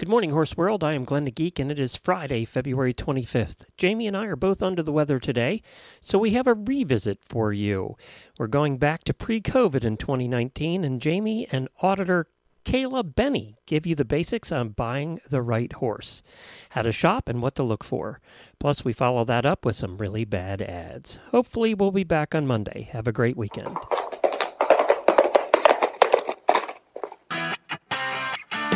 Good morning, Horse World. I am Glenn the Geek, and it is Friday, February 25th. Jamie and I are both under the weather today, so we have a revisit for you. We're going back to pre COVID in 2019, and Jamie and auditor Kayla Benney give you the basics on buying the right horse, how to shop, and what to look for. Plus, we follow that up with some really bad ads. Hopefully, we'll be back on Monday. Have a great weekend.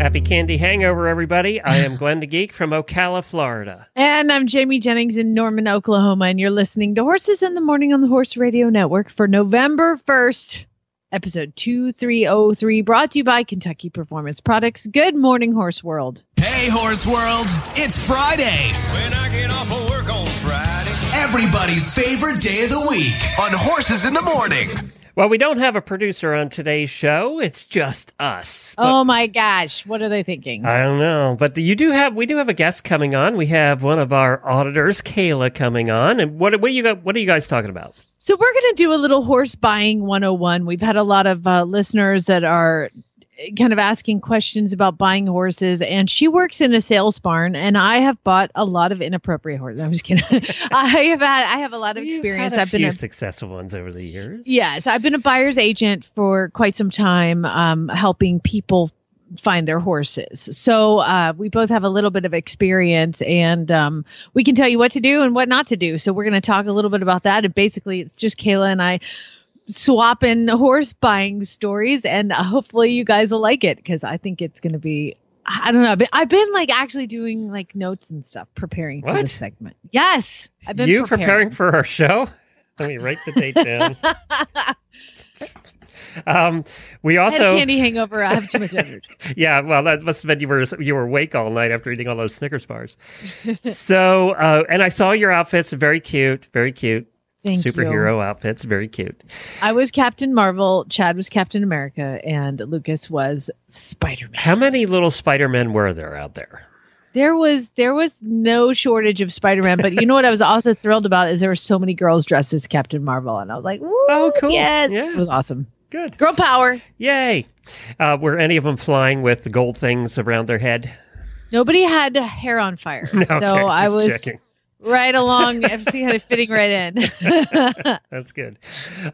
Happy Candy Hangover, everybody. I am Glenn the Geek from Ocala, Florida. And I'm Jamie Jennings in Norman, Oklahoma, and you're listening to Horses in the Morning on the Horse Radio Network for November 1st, episode 2303, brought to you by Kentucky Performance Products. Good morning, Horse World. Hey, Horse World, it's Friday. When I get off of work on Friday. Everybody's favorite day of the week on Horses in the Morning. Well, we don't have a producer on today's show. It's just us. Oh my gosh, what are they thinking? I don't know, but you do have we do have a guest coming on. We have one of our auditors, Kayla, coming on. And what what you got? What are you guys talking about? So we're going to do a little horse buying 101. We've had a lot of uh, listeners that are kind of asking questions about buying horses and she works in a sales barn and I have bought a lot of inappropriate horses. I'm just kidding. I have had I have a lot of You've experience. I've been a successful ones over the years. Yes, I've been a buyer's agent for quite some time, um, helping people find their horses. So uh, we both have a little bit of experience, and um, we can tell you what to do and what not to do. So we're going to talk a little bit about that. And basically, it's just Kayla and I swapping horse buying stories, and uh, hopefully you guys will like it because I think it's going to be. I don't know. I've been, I've been like actually doing like notes and stuff, preparing for What? this segment. Yes, I've been You preparing for our show? Let me write the date down. um, we I had a also candy hangover. I have too much energy. Yeah, well, that must have been you were you were awake all night after eating all those Snickers bars. so, uh, and I saw your outfits, very cute, very cute. Thank you. Superhero outfits, very cute. I was Captain Marvel, Chad was Captain America, and Lucas was Spider Man. How many little Spider Men were there out there? There was there was no shortage of Spider Man, but you know what I was also thrilled about is there were so many girls dressed as Captain Marvel, and I was like, Oh, cool. Yes, Yeah. it was awesome. Good, Girl power. yay! Uh, were any of them flying with gold things around their head? Nobody had hair on fire, No, so okay, I was checking. Right along. Had it fitting right in. That's good.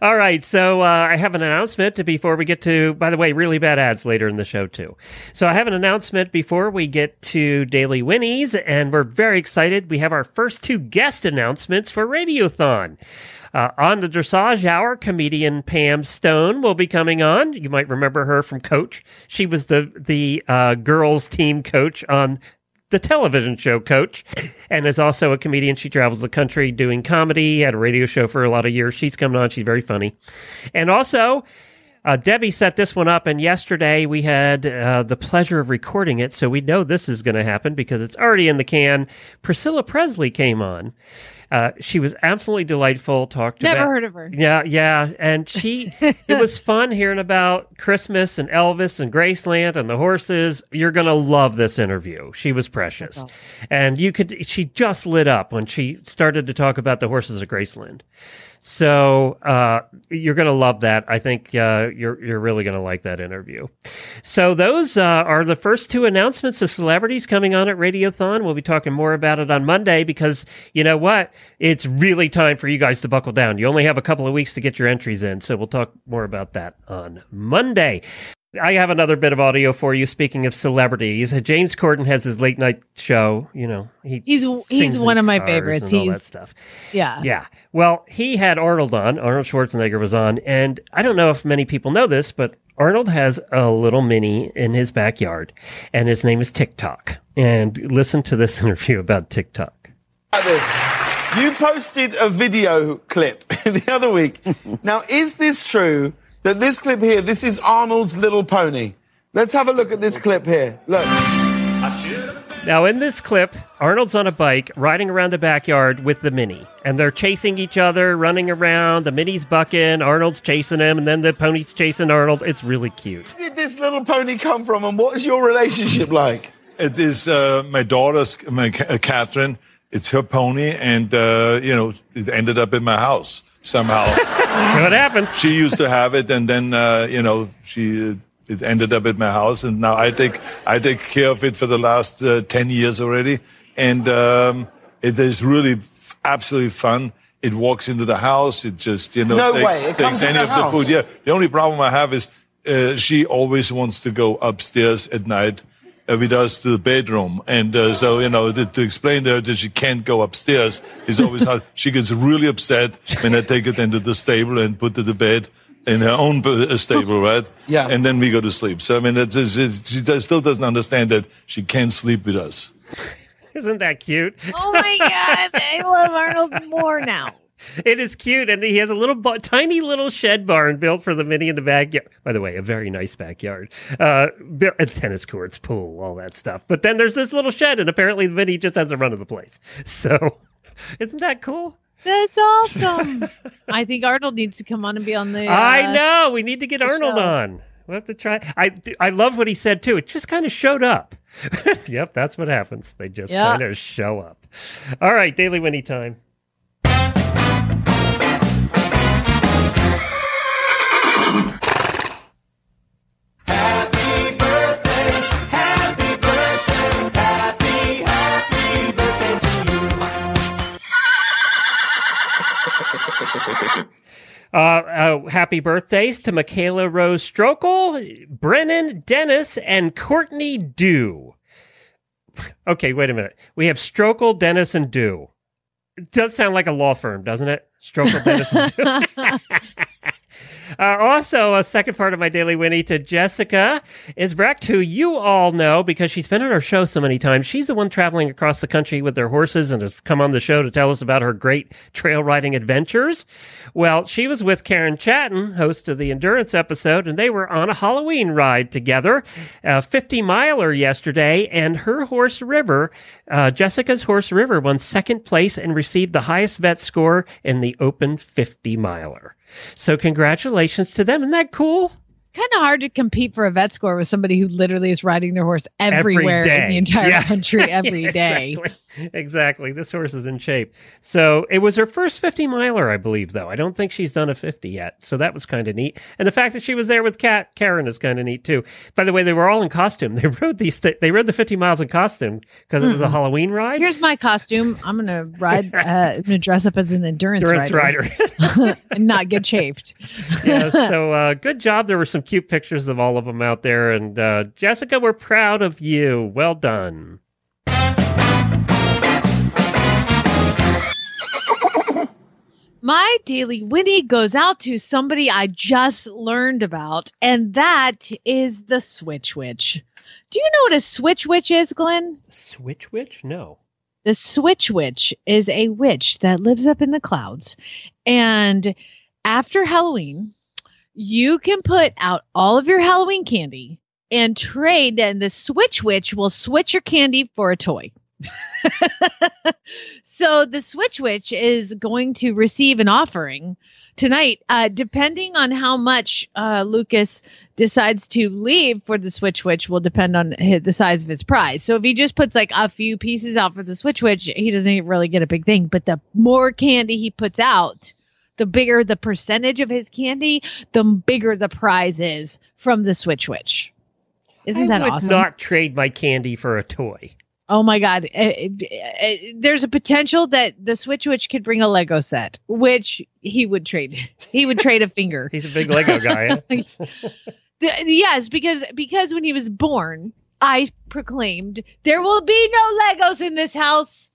All right. So uh, I have an announcement before we get to, by the way, really bad ads later in the show, too. So I have an announcement before we get to Daily Winnies, and we're very excited. We have our first two guest announcements for Radiothon. Uh, on the Dressage Hour, comedian Pam Stone will be coming on. You might remember her from Coach. She was the the uh, girls team coach on the television show Coach, and is also a comedian. She travels the country doing comedy, had a radio show for a lot of years. She's coming on. She's very funny. And also, uh, Debbie set this one up, and yesterday we had uh, the pleasure of recording it, so we know this is going to happen because it's already in the can. Priscilla Presley came on. Uh, she was absolutely delightful. Talked Never about, heard of her. yeah, yeah, and she it was fun hearing about Christmas and Elvis and Graceland and the horses. You're gonna love this interview. She was precious, awesome. and you could. She just lit up when she started to talk about the horses of Graceland. So uh, you're gonna love that. I think uh, you're you're really gonna like that interview. So those uh, are the first two announcements of celebrities coming on at Radiothon. We'll be talking more about it on Monday because you know what? It's really time for you guys to buckle down. You only have a couple of weeks to get your entries in, so we'll talk more about that on Monday. I have another bit of audio for you. Speaking of celebrities, James Corden has his late night show. You know, he He's- he's one of my favorites. and all that He's- stuff. Yeah. Yeah. Well, he had Arnold on. Arnold Schwarzenegger was on. And I don't know if many people know this, but Arnold has a little mini in his backyard, and his name is TikTok. And listen to this interview about TikTok. about this. You posted a video clip the other week. now, is this true that this clip here, this is Arnold's little pony? Let's have a look at this clip here. Look. I should have Now, in this clip, Arnold's on a bike riding around the backyard with the Mini, and they're chasing each other, running around. The Mini's bucking, Arnold's chasing him, and then the pony's chasing Arnold. It's really cute. Where did this little pony come from, and what is your relationship like? It is uh, my daughter's, my uh, Catherine. It's her pony, and uh, you know, it ended up in my house somehow. See what happens. she used to have it, and then uh, you know, she it ended up at my house, and now I take I take care of it for the last uh, ten years already, and um, it is really f- absolutely fun. It walks into the house. It just you know No takes, way, it comes takes in any the of house? the food. Yeah, the only problem I have is uh, she always wants to go upstairs at night uh, with us to the bedroom. And uh, so, you know, to, to explain to her that she can't go upstairs is always hard. She gets really upset when I take her into the stable and put her to bed in her own uh, stable, right? Yeah. And then we go to sleep. So, I mean, it's, it's, it's, she does, still doesn't understand that she can't sleep with us. Isn't that cute? Oh my god, I love Arnold more now. It is cute, and he has a little, bu- tiny little shed barn built for the Mini in the backyard. By the way, a very nice backyard. Uh, tennis courts, pool, all that stuff. But then there's this little shed, and apparently the Mini just has a run of the place. So, isn't that cool? That's awesome. I think Arnold needs to come on and be on the. Uh, I know. We need to get Arnold show. on. We'll have to try. I I love what he said too. It just kind of showed up. yep, that's what happens. They just Yeah. kind of show up. All right, Daily Winnie time. Uh, uh, happy birthdays to Michaela Rose Strokel, Brennan Dennis, and Courtney Dew. Okay, wait a minute. We have Strokel, Dennis, and Dew. It does sound like a law firm, doesn't it? Strokel, Dennis, and Dew. Uh, also, a second part of my daily Winnie to Jessica is Brecht, who you all know because she's been on our show so many times. She's the one traveling across the country with their horses and has come on the show to tell us about her great trail riding adventures. Well, she was with Karen Chaton, host of the Endurance episode, and they were on a Halloween ride together, a 50 miler yesterday, and her horse River, uh, Jessica's horse River, won second place and received the highest vet score in the open 50 miler. So congratulations to them. Isn't that cool? Kind of hard to compete for a vet score with somebody who literally is riding their horse everywhere Every in the entire Yeah. country every day. exactly. Exactly. This horse is in shape. So it was her first 50 miler, I believe, though. I don't think she's done a 50 yet. So that was kind of neat. And the fact that she was there with Kat Karen is kind of neat, too. By the way, they were all in costume. They rode these, th- they rode the 50 miles in costume because it was a Halloween ride. Here's my costume. I'm gonna ride. Uh, I'm gonna dress up as an endurance, Endurance rider, rider. and not get chafed. yeah, so uh, good job. There were some cute pictures of all of them out there. And uh, Jessica, we're proud of you. Well done. My daily Winnie goes out to somebody I just learned about, and that is the Switch Witch. Do you know what a Switch Witch is, Glenn? Switch Witch? No. The Switch Witch is a witch that lives up in the clouds. And after Halloween, you can put out all of your Halloween candy and trade, and the Switch Witch will switch your candy for a toy. so the Switch Witch is going to receive an offering tonight, uh, depending on how much uh, Lucas decides to leave for the Switch Witch will depend on hi- the size of his prize. So if he just puts like a few pieces out for the Switch Witch, he doesn't really get a big thing. But the more candy he puts out, the bigger the percentage of his candy, the bigger the prize is from the Switch Witch. Isn't that awesome? I that would awesome? not trade my candy for a toy. Oh my God. Uh, uh, uh, there's a potential that the Switch Witch could bring a Lego set, which he would trade. He would trade a finger. He's a big Lego guy. The- yes, because because when he was born, I proclaimed there will be no Legos in this house.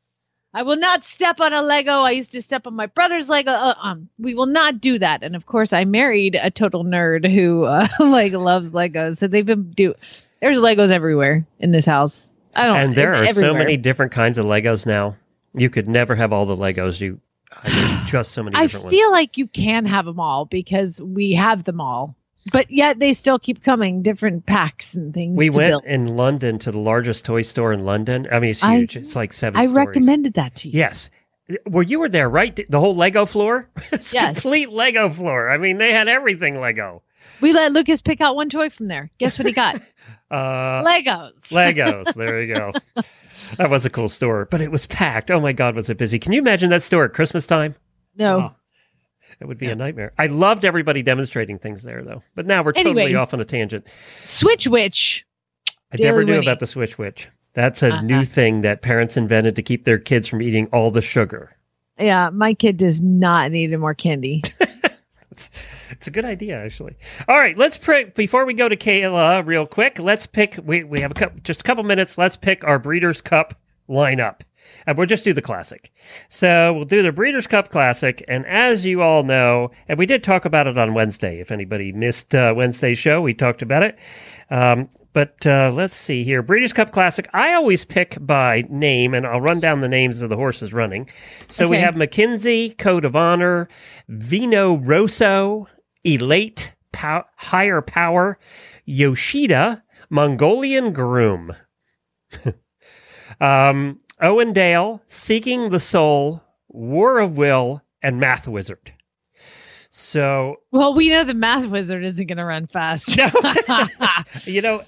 I will not step on a Lego. I used to step on my brother's Lego. Uh, um, we will not do that. And of course, I married a total nerd who uh, like loves Legos. So they've been do. There's Legos everywhere in this house. I don't. and there are it's so many different kinds of Legos now. You could never have all the Legos. You, I mean, just so many different ones. I feel ones. like you can have them all because we have them all. But yet they still keep coming, different packs and things. We went build. in London to the largest toy store in London. I mean, it's I- huge. it's like seven. I stories. recommended that to you. Yes. Well, you were there, right? The whole Lego floor? It's Yes. Complete Lego floor. I mean, they had everything Lego. We let Lucas pick out one toy from there. Guess what he got? Uh, Legos. Legos. There you go. That was a cool store, but it was packed. Oh my God, was it busy? Can you imagine that store at Christmas time? no. Oh, It would be a nightmare. I loved everybody demonstrating things there, though. But now we're totally Anyway. off on a tangent. Switch Witch. I never knew Winnie. about the Switch Witch. That's a Uh-huh. new thing that parents invented to keep their kids from eating all the sugar. Yeah, my kid does not need any more candy. It's a good idea, actually. All right, let's pick before we go to Kayla real quick. Let's pick. We we have a couple, just a couple minutes. Let's pick our Breeders' Cup lineup, and we'll just do the classic. So we'll do the Breeders' Cup Classic, and as you all know, and we did talk about it on Wednesday. If anybody missed uh, Wednesday's show, we talked about it. Um, but uh, let's see here. Breeders' Cup Classic. I always pick by name, and I'll run down the names of the horses running. So we have McKinzie, Code of Honor, Vino Rosso, Elate, Pow- Higher Power, Yoshida, Mongolian Groom, um, Owendale, Seeking the Soul, War of Will, and Math Wizard. So well, we know the math wizard isn't going to run fast. no, you know,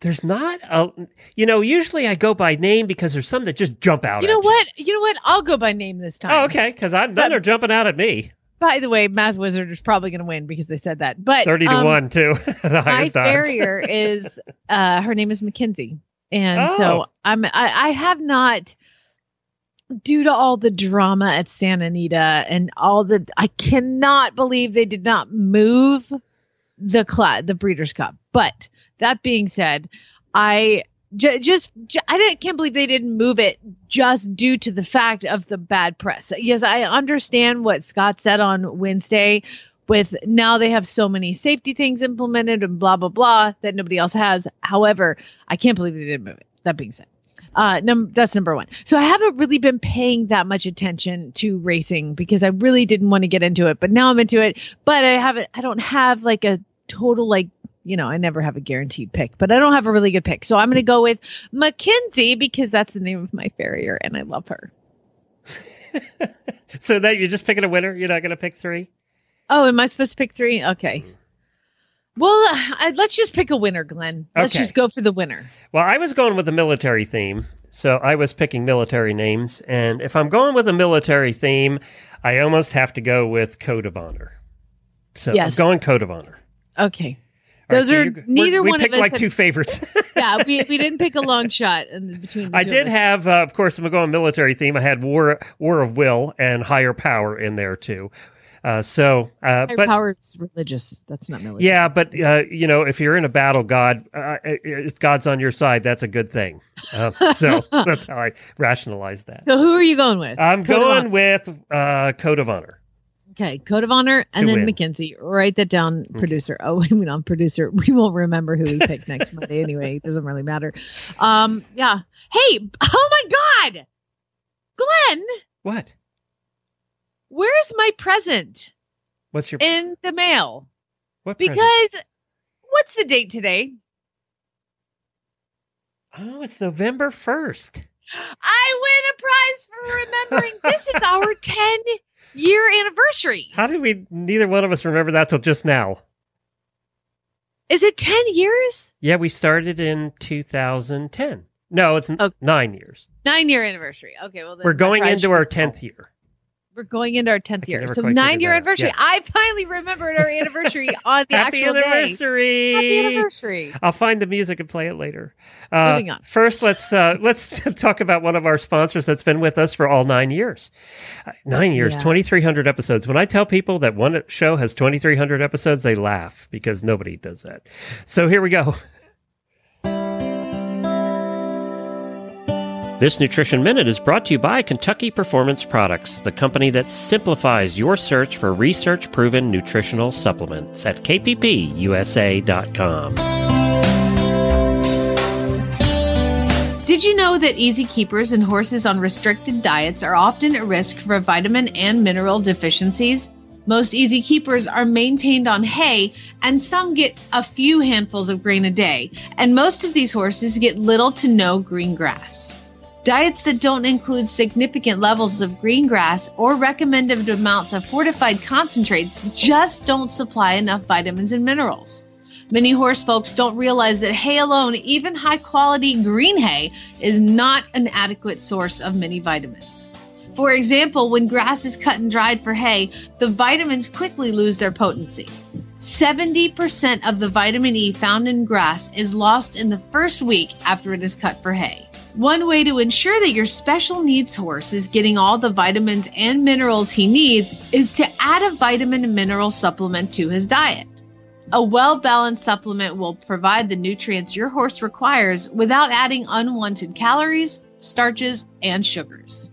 there's not a. You know, usually I go by name because there's some that just jump out. you know at what? You know what? I'll go by name this time. Oh, okay. Because I'm But- they're jumping out at me. By the way, Math Wizard is probably going to win because they said that. But Thirty to um, one too. the My farrier is uh her name is Mackenzie. And Oh. so I'm I, I have not due to all the drama at Santa Anita and all the I cannot believe they did not move the cla- the Breeders' Cup. But that being said, I j- just j- I didn't, can't believe they didn't move it just due to the fact of the bad press. Yes, I understand what Scott said on Wednesday with now they have so many safety things implemented and blah blah blah that nobody else has. However, I can't believe they didn't move it. That being said, uh, num- that's number one. So I haven't really been paying that much attention to racing because I really didn't want to get into it, but now I'm into it. But I haven't. I don't have like a total like. You know, I never have a guaranteed pick, but I don't have a really good pick. So I'm going to go with McKinzie because that's the name of my farrier and I love her. So that you're just picking a winner. You're not going to pick three. Oh, am I supposed to pick three? Okay. Well, uh, let's just pick a winner, Glenn. Let's Okay. just go for the winner. Well, I was going with the military theme, so I was picking military names. And if I'm going with a military theme, I almost have to go with Code of Honor. So Yes. I'm going Code of Honor. Okay. All right, Those so are you- neither we one picked of us. like had- two favorites. yeah, we, we didn't pick a long shot in between. The I did of have, uh, of course, I'm going military theme, I had War War of Will and Higher Power in there too. Uh, so, uh, Higher but power is religious. That's not military. yeah, but uh, you know, if you're in a battle, God, uh, if God's on your side, that's a good thing. Uh, so that's how I rationalize that. So who are you going with? I'm Code going with uh, Code of Honor. Okay, code of honor, and To then win. McKinzie. Write that down, producer. Oh, I mean, on producer. We won't remember who we pick next Monday anyway. It doesn't really matter. Um, yeah. Hey, oh my God, Glenn, What? Where's my present What's your in the mail? what present? Because what's the date today? oh, it's November first. I win a prize for remembering. this is our 10 year anniversary. How did we? Neither one of us remember that till just now. Is it 10 years? Yeah, we started in 2010. No, it's Okay. nine years. Nine year anniversary. Okay, well, then We're going into our should be small. tenth year. We're going into our 10th year. So nine year anniversary. Yes. I finally remembered our anniversary on the Happy actual day. anniversary! Happy anniversary. I'll find the music and play it later. Uh, Moving on. First, let's uh, let's talk about one of our sponsors that's been with us for all nine years. Uh, Nine years, Yeah. twenty three hundred episodes. When I tell people that one show has twenty three hundred episodes, they laugh because nobody does that. So here we go. This Nutrition Minute is brought to you by Kentucky Performance Products, the company that simplifies your search for research proven nutritional supplements at kppusa.com. Did you know that easy keepers and horses on restricted diets are often at risk for vitamin and mineral deficiencies? Most easy keepers are maintained on hay, and some get a few handfuls of grain a day, and most of these horses get little to no green grass. Diets that don't include significant levels of green grass or recommended amounts of fortified concentrates just don't supply enough vitamins and minerals. Many horse folks don't realize that hay alone, even high quality green hay, is not an adequate source of many vitamins. For example, when grass is cut and dried for hay, the vitamins quickly lose their potency. 70% of the vitamin E found in grass is lost in the first week after it is cut for hay. One way to ensure that your special needs horse is getting all the vitamins and minerals he needs is to add a vitamin and mineral supplement to his diet. A well balanced supplement will provide the nutrients your horse requires without adding unwanted calories, starches, and sugars.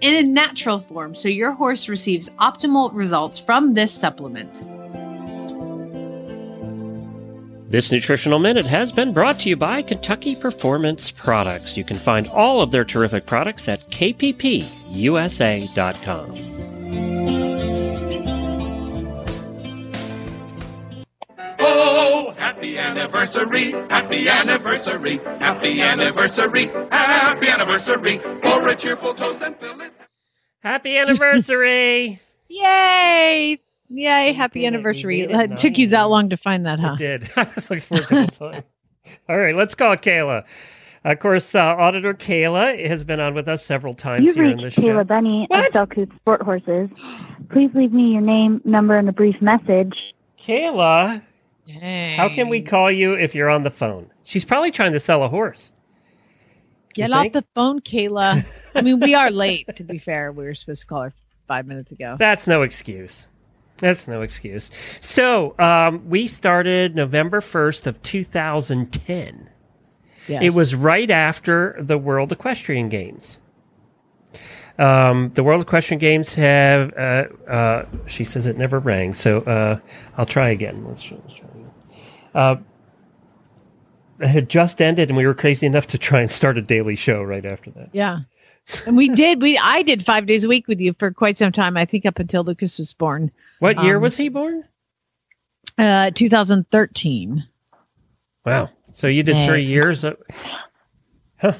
in a natural form so your horse receives optimal results from this supplement. This nutritional minute has been brought to you by Kentucky Performance Products. You can find all of their terrific products at kppusa.com. happy anniversary, happy anniversary, happy anniversary, happy anniversary, for a cheerful toast and fill it. Happy anniversary! Yay! Yay! Happy did it. anniversary! We it It took you that long to find that, huh? I did. I was looking forward to the time. All right, let's call Kayla. Of course, uh, Auditor Kayla has been on with us several times You've here in reached the show. Kayla Benney What? of Selcouth Sport Horses. Please leave me your name, number, and a brief message. Kayla, how can we call you if you're on the phone? She's probably trying to sell a horse. Get off think? the phone, Kayla. I mean, we are late. To be fair, we were supposed to call her five minutes ago. That's no excuse. That's no excuse. So, um, we started November 1st of 2010. Yes. It was right after the World Equestrian Games. Um, the World Equestrian Games have, uh, uh, she says it never rang, so uh, I'll try again. Let's try, let's try. Uh, it had just ended, and we were crazy enough to try and start a daily show right after that. Yeah. And we did. We I did five days a week with you for quite some time. I think up until Lucas was born. What year Um, was he born? Uh, 2013. Wow. So you did Hey. three years. Of... Huh.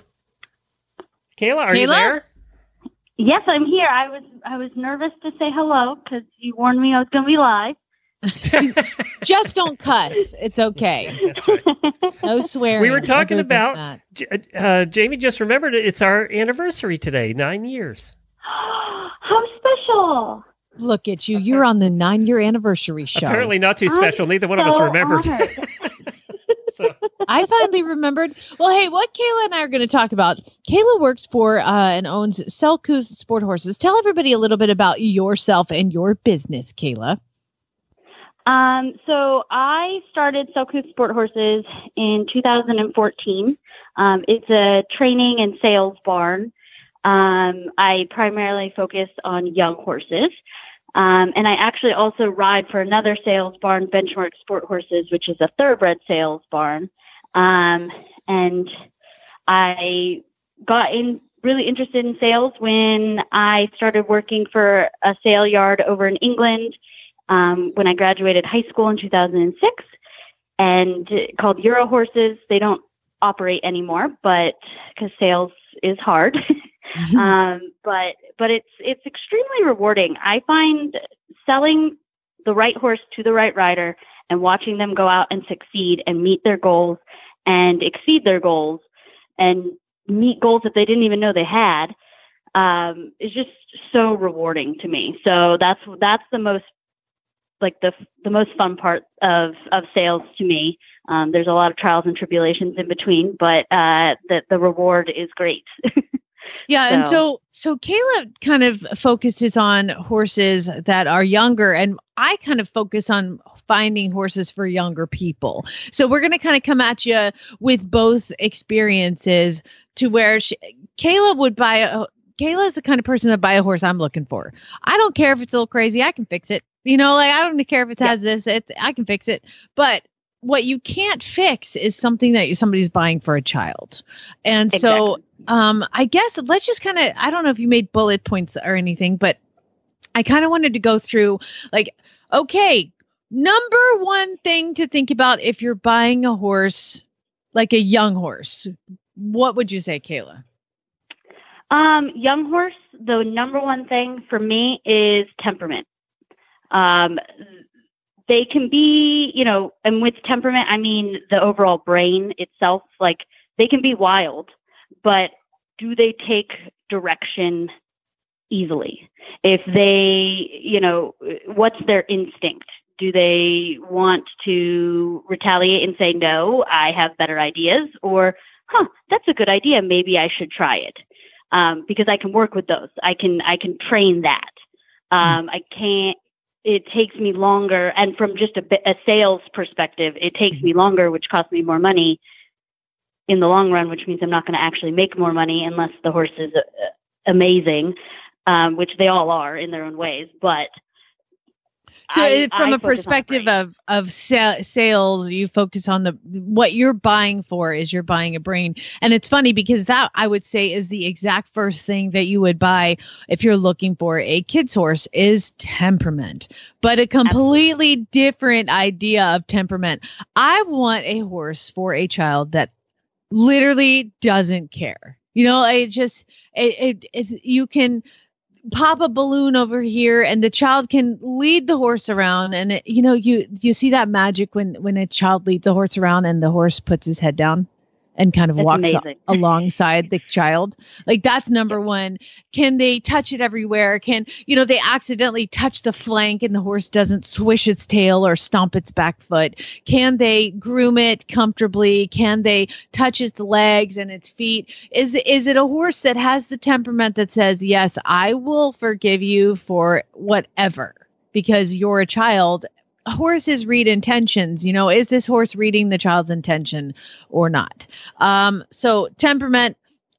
Kayla, are you there? Yes, I'm here. I was I was nervous to say hello because you warned me I was going to be live. Just don't cuss. It's okay. That's right. No swearing. We were talking about uh, Jamie. Just remembered it. It's our anniversary today. Nine years. How special! Look at you. You're on the nine year anniversary show. Apparently not too special. Neither one of us so remembered. honored. I finally remembered. Well, hey, what Kayla and I are going to talk about. Kayla works for uh, and owns Selcouth Sport Horses. Tell everybody a little bit about yourself and your business, Kayla. Um, so I started Selcouth Sport Horses in 2014. Um, it's a training and sales barn. Um, I primarily focus on young horses. Um, and I actually also ride for another sales barn, Benchmark Sport Horses, which is a thoroughbred sales barn. Um, and I got in really interested in sales when I started working for a sale yard over in England um, when I graduated high school in 2006 and called Euro Horses. They don't operate anymore, but because sales is hard. um, but but it's it's extremely rewarding. I find selling the right horse to the right rider and watching them go out and succeed and meet their goals and exceed their goals and meet goals that they didn't even know they had um, is just so rewarding to me. So that's that's the most like the the most fun part of of sales to me. Um, there's a lot of trials and tribulations in between, but uh, the the reward is great. Yeah, and so so Kayla kind of focuses on horses that are younger, and I kind of focus on finding horses for younger people. So we're going to kind of come at you with both experiences to where she, Kayla would buy a. Kayla is the kind of person that buy a horse I'm looking for. I don't care if it's a little crazy. I can fix it. You know, like I don't care if it has this. It I can fix it. But what you can't fix is something that somebody's buying for a child. And so um I guess let's just kind of I don't know if you made bullet points or anything, but I kind of wanted to go through like okay, number one thing to think about if you're buying a horse like a young horse. What would you say, Kayla? Um, young horse, the number one thing for me is temperament. Um, they can be, you know, and with temperament, I mean the overall brain itself, like they can be wild, but do they take direction easily? If they, you know, what's their instinct? Do they want to retaliate and say, no, I have better ideas? Or, huh, that's a good idea. Maybe I should try it. Um, because I can work with those. I can, I can train that. Um, I can't, it takes me longer. And from just a, a sales perspective, it takes me longer, which costs me more money in the long run, which means I'm not going to actually make more money unless the horse is uh, amazing, um, which they all are in their own ways. But So, I- it- from I a perspective of of sa- sales, you focus on the what you're buying for is you're buying a brain, and it's funny because that I would say is the exact first thing that you would buy if you're looking for a kid's horse is temperament, but a completely different idea of temperament. I want a horse for a child that literally doesn't care. You know, it just it, it, it you can pop a balloon over here and the child can lead the horse around. And it, you know you you see that magic when when a child leads a horse around and the horse puts his head down and kind of It's walks a- alongside the child. Like that's number one. Can they touch it everywhere? Can you know they accidentally touch the flank and the horse doesn't swish its tail or stomp its back foot. Can they groom it comfortably? Can they touch its legs and its feet? Is is it a horse that has the temperament that says yes i will forgive you for whatever because you're a child horses read intentions you know is this horse reading the child's intention or not? Um so temperament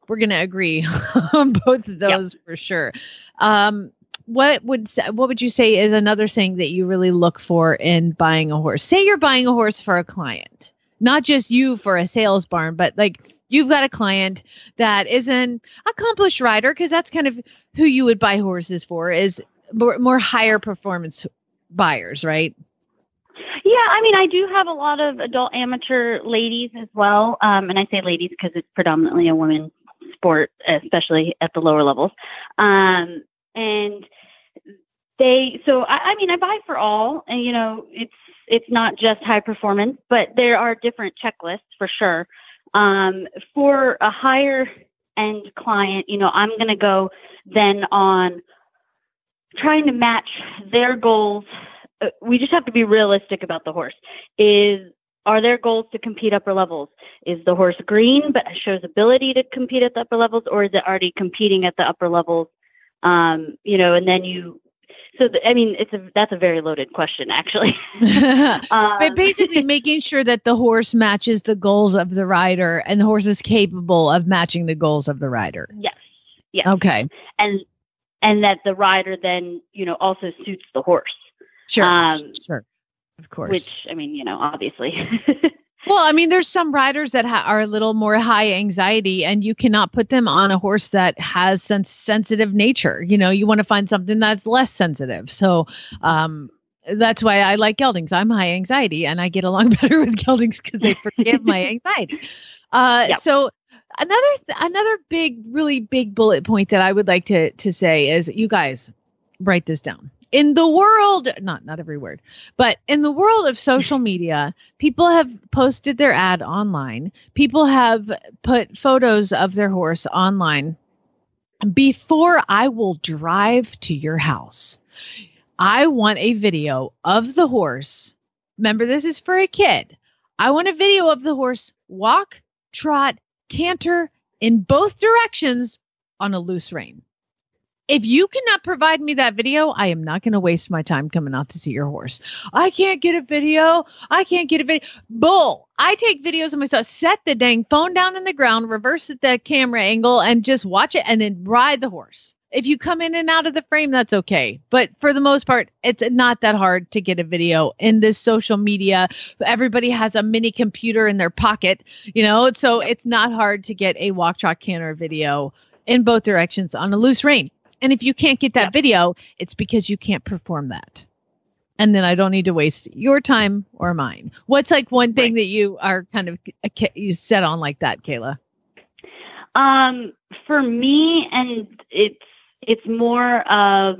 we're going to agree on both of those for sure. Um what would what would you say is another thing that you really look for in buying a horse? Say you're buying a horse for a client not just you for a sales barn but like you've got a client that is an accomplished rider because that's kind of who you would buy horses for is more, more higher performance buyers right Yeah, I mean, I do have a lot of adult amateur ladies as well. Um, and I say ladies because it's predominantly a women's sport, especially at the lower levels. Um, and they, so I, I mean, I buy for all, and you know, it's it's not just high performance, but there are different checklists for sure. Um, for a higher end client, you know, I'm going to go then on trying to match their goals we just have to be realistic about the horse. Is are there goals to compete upper levels? Is the horse green but shows ability to compete at the upper levels, or is it already competing at the upper levels? Um, you know, and then you. So th- I mean, it's a that's a very loaded question, actually. Um, but basically making sure that the horse matches the goals of the rider and the horse is capable of matching the goals of the rider Yes. Yes. okay And and that the rider then you know also suits the horse. Sure. Um, sure. Of course. Which I mean, you know, obviously. Well, I mean, there's some riders that ha- are a little more high anxiety, and you cannot put them on a horse that has sens- sensitive nature. You know, you want to find something that's less sensitive. So, um, that's why I like geldings. I'm high anxiety, and I get along better with geldings because they forgive my anxiety. Uh, So, another th- another big, really big bullet point that I would like to to say is, you guys write this down. In the world, not not every word, but in the world of social media, people have posted their ad online. People have put photos of their horse online. Before I will drive to your house, I want a video of the horse. Remember, this is for a kid. I want a video of the horse walk, trot, canter in both directions on a loose rein. If you cannot provide me that video, I am not going to waste my time coming out to see your horse. I can't get a video. I can't get a video. Bull. I take videos of myself. Set the dang phone down in the ground, reverse the camera angle, and just watch it and then ride the horse. If you come in and out of the frame, that's okay. But for the most part, it's not that hard to get a video in this social media. Everybody has a mini computer in their pocket, you know, so it's not hard to get a walk, chalk, canter video in both directions on a loose rein. And if you can't get that video, it's because you can't perform that. And then I don't need to waste your time or mine. What's like one thing that you are kind of you set on like that, Kayla? Um, for me, and it's it's more of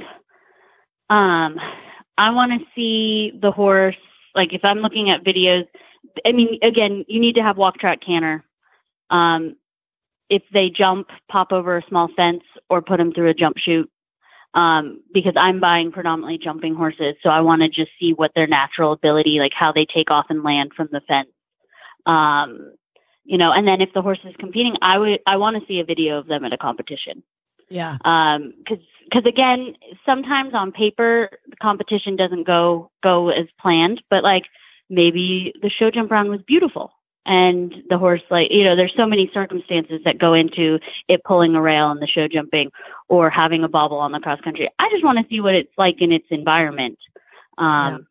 um, I want to see the horse. Like if I'm looking at videos, I mean, again, you need to have walk track canter. Um, if they jump, pop over a small fence or put them through a jump chute. Um, because I'm buying predominantly jumping horses, so I want to just see what their natural ability, like how they take off and land from the fence. Um, you know, and then if the horse is competing, I would I want to see a video of them at a competition. Yeah. Um, because because again, sometimes on paper the competition doesn't go go as planned, but like maybe the show jump round was beautiful and the horse like you know there's so many circumstances that go into it pulling a rail and the show jumping or having a bobble on the cross country i just want to see what it's like in its environment um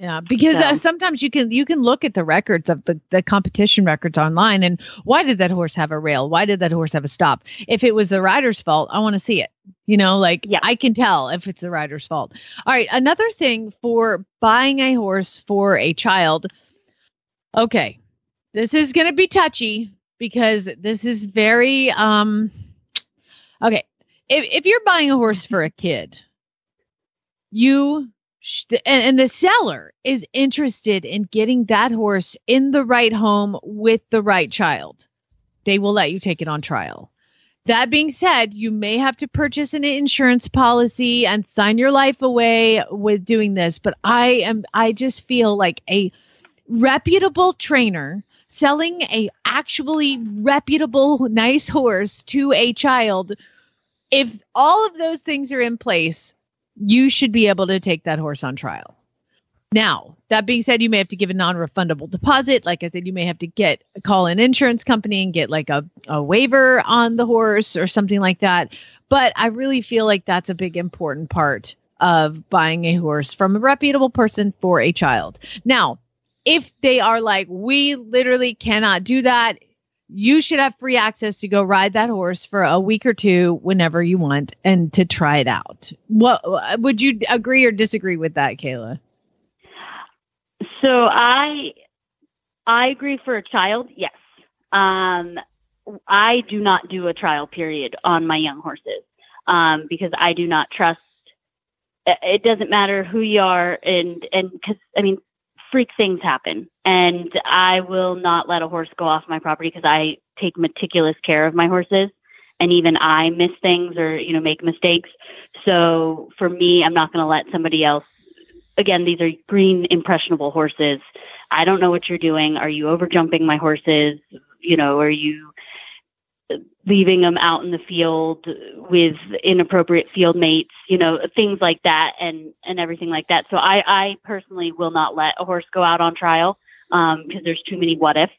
yeah, because So- uh, sometimes you can you can look at the records of the, the competition records online, and why did that horse have a rail? Why did that horse have a stop? If it was the rider's fault, I want to see it. You know, like yeah. I can tell if it's the rider's fault. All right, another thing for buying a horse for a child. Okay, this is going to be touchy because this is very um. Okay, if if you're buying a horse for a kid, you sh- and, and the seller is interested in getting that horse in the right home with the right child they will let you take it on trial that being said you may have to purchase an insurance policy and sign your life away with doing this but i am i just feel like a reputable trainer selling a actually reputable nice horse to a child if all of those things are in place you should be able to take that horse on trial. Now, that being said, you may have to give a non-refundable deposit. Like I said, you may have to get call an insurance company and get like a, a waiver on the horse or something like that. But I really feel like that's a big important part of buying a horse from a reputable person for a child. Now, if they are like, we literally cannot do that, you should have free access to go ride that horse for a week or two whenever you want and to try it out. What would you agree or disagree with that, Kayla? So I I agree for a child, yes. Um, I do not do a trial period on my young horses um, because I do not trust. it- doesn't matter who you are, and and because I mean, freak things happen, and I will not let a horse go off my property because I take meticulous care of my horses, and even I miss things or you know make mistakes. So for me, I'm not going to let somebody else again, these are green impressionable horses. I don't know what you're doing. Are you over jumping my horses? You know, are you leaving them out in the field with inappropriate field mates? You know, things like that, and and everything like that. So I I personally will not let a horse go out on trial um, because there's too many what ifs.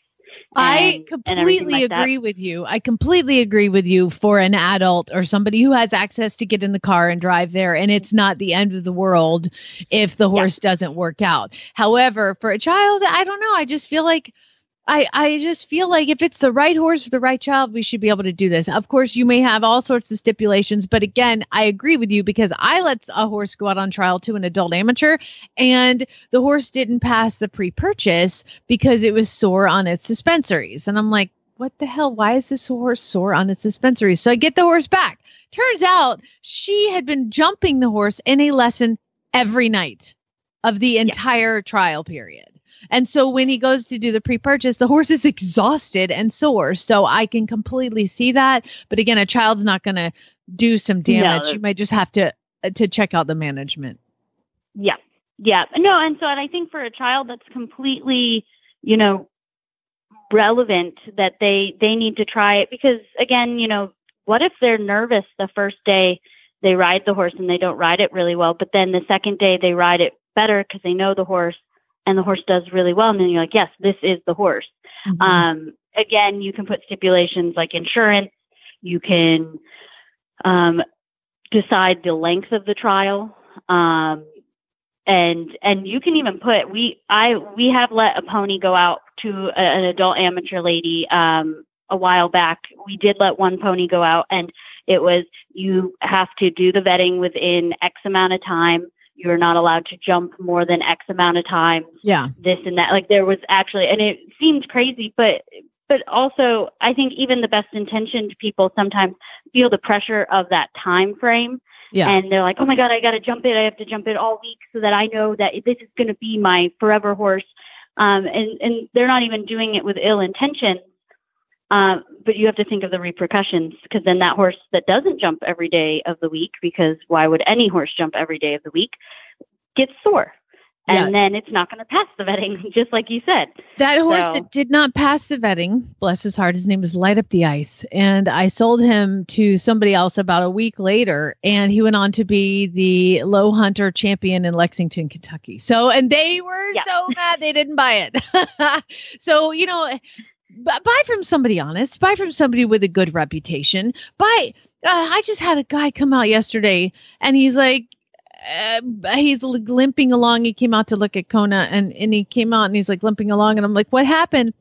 I and- everything completely like that. agree with you. I completely agree with you for an adult or somebody who has access to get in the car and drive there. And it's not the end of the world if the horse doesn't work out. However, for a child, I don't know. I just feel like. I, I just feel like if it's the right horse for the right child, we should be able to do this. Of course, you may have all sorts of stipulations, but again, I agree with you because I let a horse go out on trial to an adult amateur, and the horse didn't pass the pre-purchase because it was sore on its suspensories. And I'm like, what the hell? Why is this horse sore on its suspensories? So I get the horse back. Turns out she had been jumping the horse in a lesson every night of the entire trial period. And so when he goes to do the pre-purchase, the horse is exhausted and sore. So I can completely see that. But again, a child's not going to do some damage. No. you might just have to uh, to check out the management. Yeah. Yeah. No, and so and I think for a child that's completely, you know, relevant that they they need to try it because again, you know, what if they're nervous the first day they ride the horse and they don't ride it really well, but then the second day they ride it better because they know the horse and the horse does really well. And then you're like, yes, this is the horse. Mhm. Um, again, you can put stipulations like insurance. You can um, decide the length of the trial, um, and and you can even put we I we have let a pony go out to a, an adult amateur lady um, a while back. We did let one pony go out, and it was you have to do the vetting within X amount of time. You're not allowed to jump more than X amount of times Yeah. this and that. Like there was actually, and it seemed crazy, but but also I think even the best intentioned people sometimes feel the pressure of that time frame, Yeah. and they're like, oh my god, I got to jump it. I have to jump it all week so that I know that this is going to be my forever horse. Um, and and they're not even doing it with ill intention. Um, but you have to think of the repercussions because then that horse that doesn't jump every day of the week, because why would any horse jump every day of the week, gets sore. And then it's not going to pass the vetting, just like you said. That horse So- that did not pass the vetting, bless his heart, his name was Light Up the Ice. And I sold him to somebody else about a week later. And he went on to be the low hunter champion in Lexington, Kentucky. So, and they were so mad they didn't buy it. so, you know, buy from somebody honest, buy from somebody with a good reputation. Buy, uh, I just had a guy come out yesterday and he's like, uh, he's limping along. He came out to look at Kona and, and he came out and he's like limping along. And I'm like, what happened?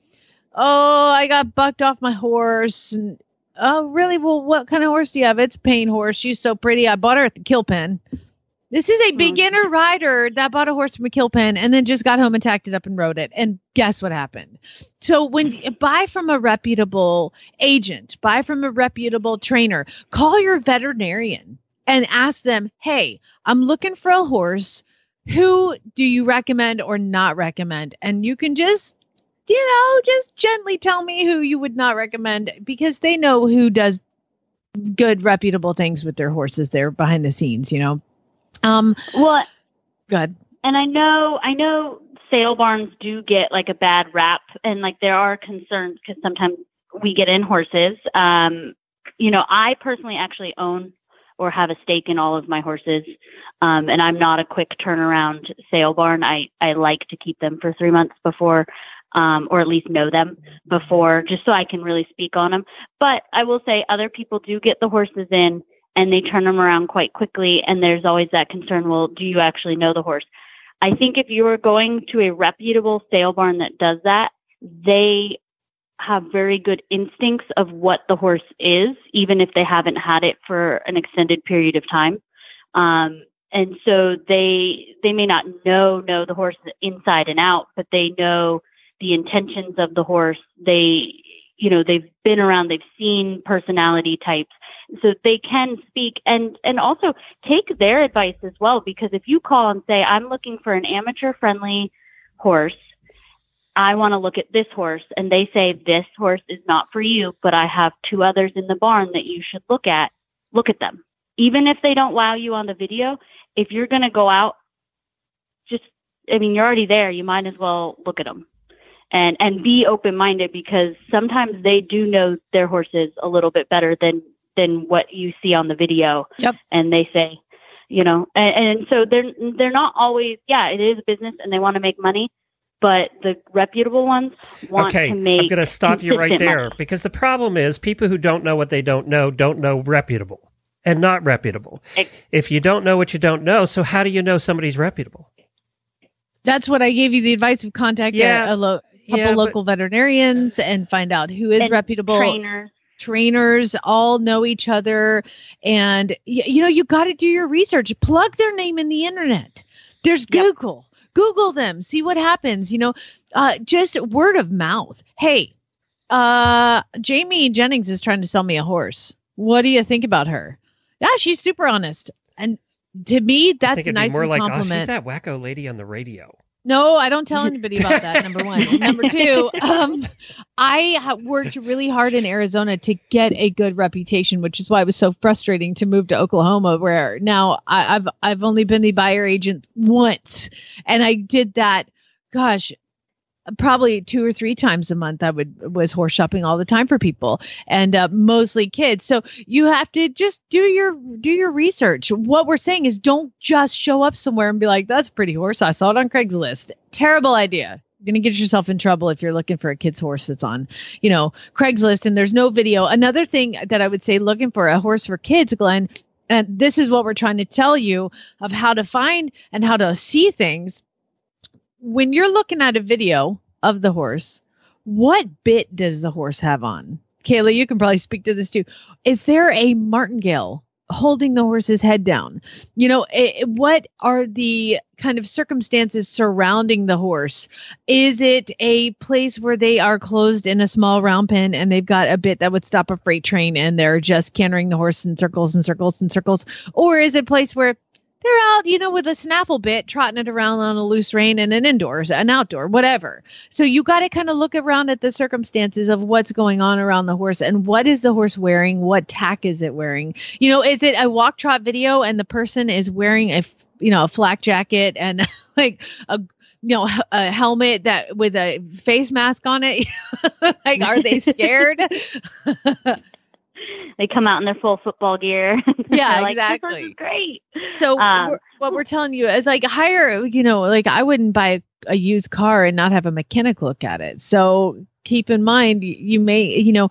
Oh, I got bucked off my horse. And oh, really? Well, what kind of horse do you have? It's a paint horse. She's so pretty. I bought her at the kill pen. This is a oh, beginner rider that bought a horse from a kill pen and then just got home and tacked it up and rode it. And guess what happened? So when you buy from a reputable agent, buy from a reputable trainer, call your veterinarian and ask them, "Hey, I'm looking for a horse. Who do you recommend or not recommend?" And you can just you know, just gently tell me who you would not recommend because they know who does good reputable things with their horses there behind the scenes, you know. Um well good. And I know, I know sale barns do get like a bad rap, and like there are concerns because sometimes we get in horses. Um, you know, I personally actually own or have a stake in all of my horses, um, and I'm not a quick turnaround sale barn. I I like to keep them for three months before. Um, or at least know them before, just so I can really speak on them. But I will say, other people do get the horses in and they turn them around quite quickly. And there's always that concern well, do you actually know the horse? I think if you are going to a reputable sale barn that does that, they have very good instincts of what the horse is, even if they haven't had it for an extended period of time. Um, and so they they may not know know the horse inside and out, but they know the intentions of the horse. They you know they've been around, they've seen personality types, so they can speak and and also take their advice as well. Because if you call and say, "I'm looking for an amateur friendly horse," I want to look at this horse, and they say this horse is not for you, but I have two others in the barn that you should look at. Look at them, even if they don't wow you on the video. If you're going to go out, just I mean, you're already there. You might as well look at them and and be open minded because sometimes they do know their horses a little bit better than than what you see on the video. Yep. And they say, you know, and, and so they're they're not always. Yeah, it is a business, and they want to make money. But the reputable ones want okay, to make. I'm going to stop you right there money. because the problem is people who don't know what they don't know don't know reputable and not reputable. if you don't know what you don't know, so how do you know somebody's reputable? That's what I gave you the advice of contact Yeah. a, a lo- couple Yeah, but- local veterinarians and find out who is reputable. trainers. Trainers all know each other, and y- you know you got to do your research. Plug their name in the internet. There's Google. Google them. See what happens. You know, uh, just word of mouth. Hey, uh, Jamie Jennings is trying to sell me a horse. What do you think about her? Yeah, she's super honest. And to me, that's think the it'd more like, oh, compliment. she's that wacko lady on the radio. No, I don't tell anybody about that. Number one. Number two, um, I worked really hard in Arizona to get a good reputation, which is why it was so frustrating to move to Oklahoma, where now I, I've I've only been the buyer agent once, and I did that. Gosh, probably two or three times a month i would was horse shopping all the time for people and uh, mostly kids. So you have to just do your do your research. What we're saying is don't just show up somewhere and be like that's a pretty horse. I saw it on craigslist. Terrible idea. You're going to get yourself in trouble if you're looking for a kid's horse that's on you know craigslist and there's no video. Another thing that i would say looking for a horse for kids glenn and this is what we're trying to tell you of how to find and how to see things when you're looking at a video of the horse, what bit does the horse have on? Kayla, you can probably speak to this too. Is there a martingale holding the horse's head down? You know, it, what are the kind of circumstances surrounding the horse? Is it a place where they are closed in a small round pen and they've got a bit that would stop a freight train and they're just cantering the horse in circles and circles and circles? Or is it a place where they're out, you know, with a snaffle bit, trotting it around on a loose rein and an indoors, an outdoor, whatever. So you got to kind of look around at the circumstances of what's going on around the horse and what is the horse wearing? What tack is it wearing? You know, is it a walk trot video and the person is wearing a, you know, a flak jacket and like a, you know, a helmet that with a face mask on it? like, are they scared? They come out in their full football gear. Yeah, like, exactly. This is great. So Um, we're- what we're telling you is like hire, you know, like I wouldn't buy a used car and not have a mechanic look at it. So keep in mind, you may, you know,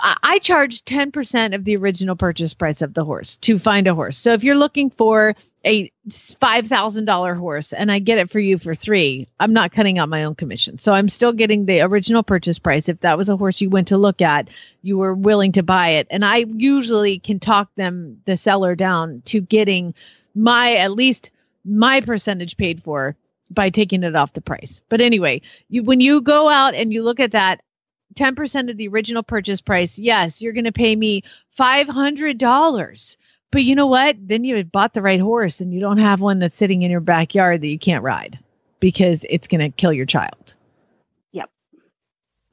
I, charge 10% of the original purchase price of the horse to find a horse. So if you're looking for a $5,000 horse and I get it for you for three, I'm not cutting out my own commission. So I'm still getting the original purchase price. If that was a horse you went to look at, you were willing to buy it. And I usually can talk them, the seller down to getting my, at least my percentage paid for by taking it off the price. But anyway, you, when you go out and you look at that, 10% of the original purchase price, yes, you're going to pay me $500. But you know what? Then you had bought the right horse and you don't have one that's sitting in your backyard that you can't ride because it's going to kill your child. Yep.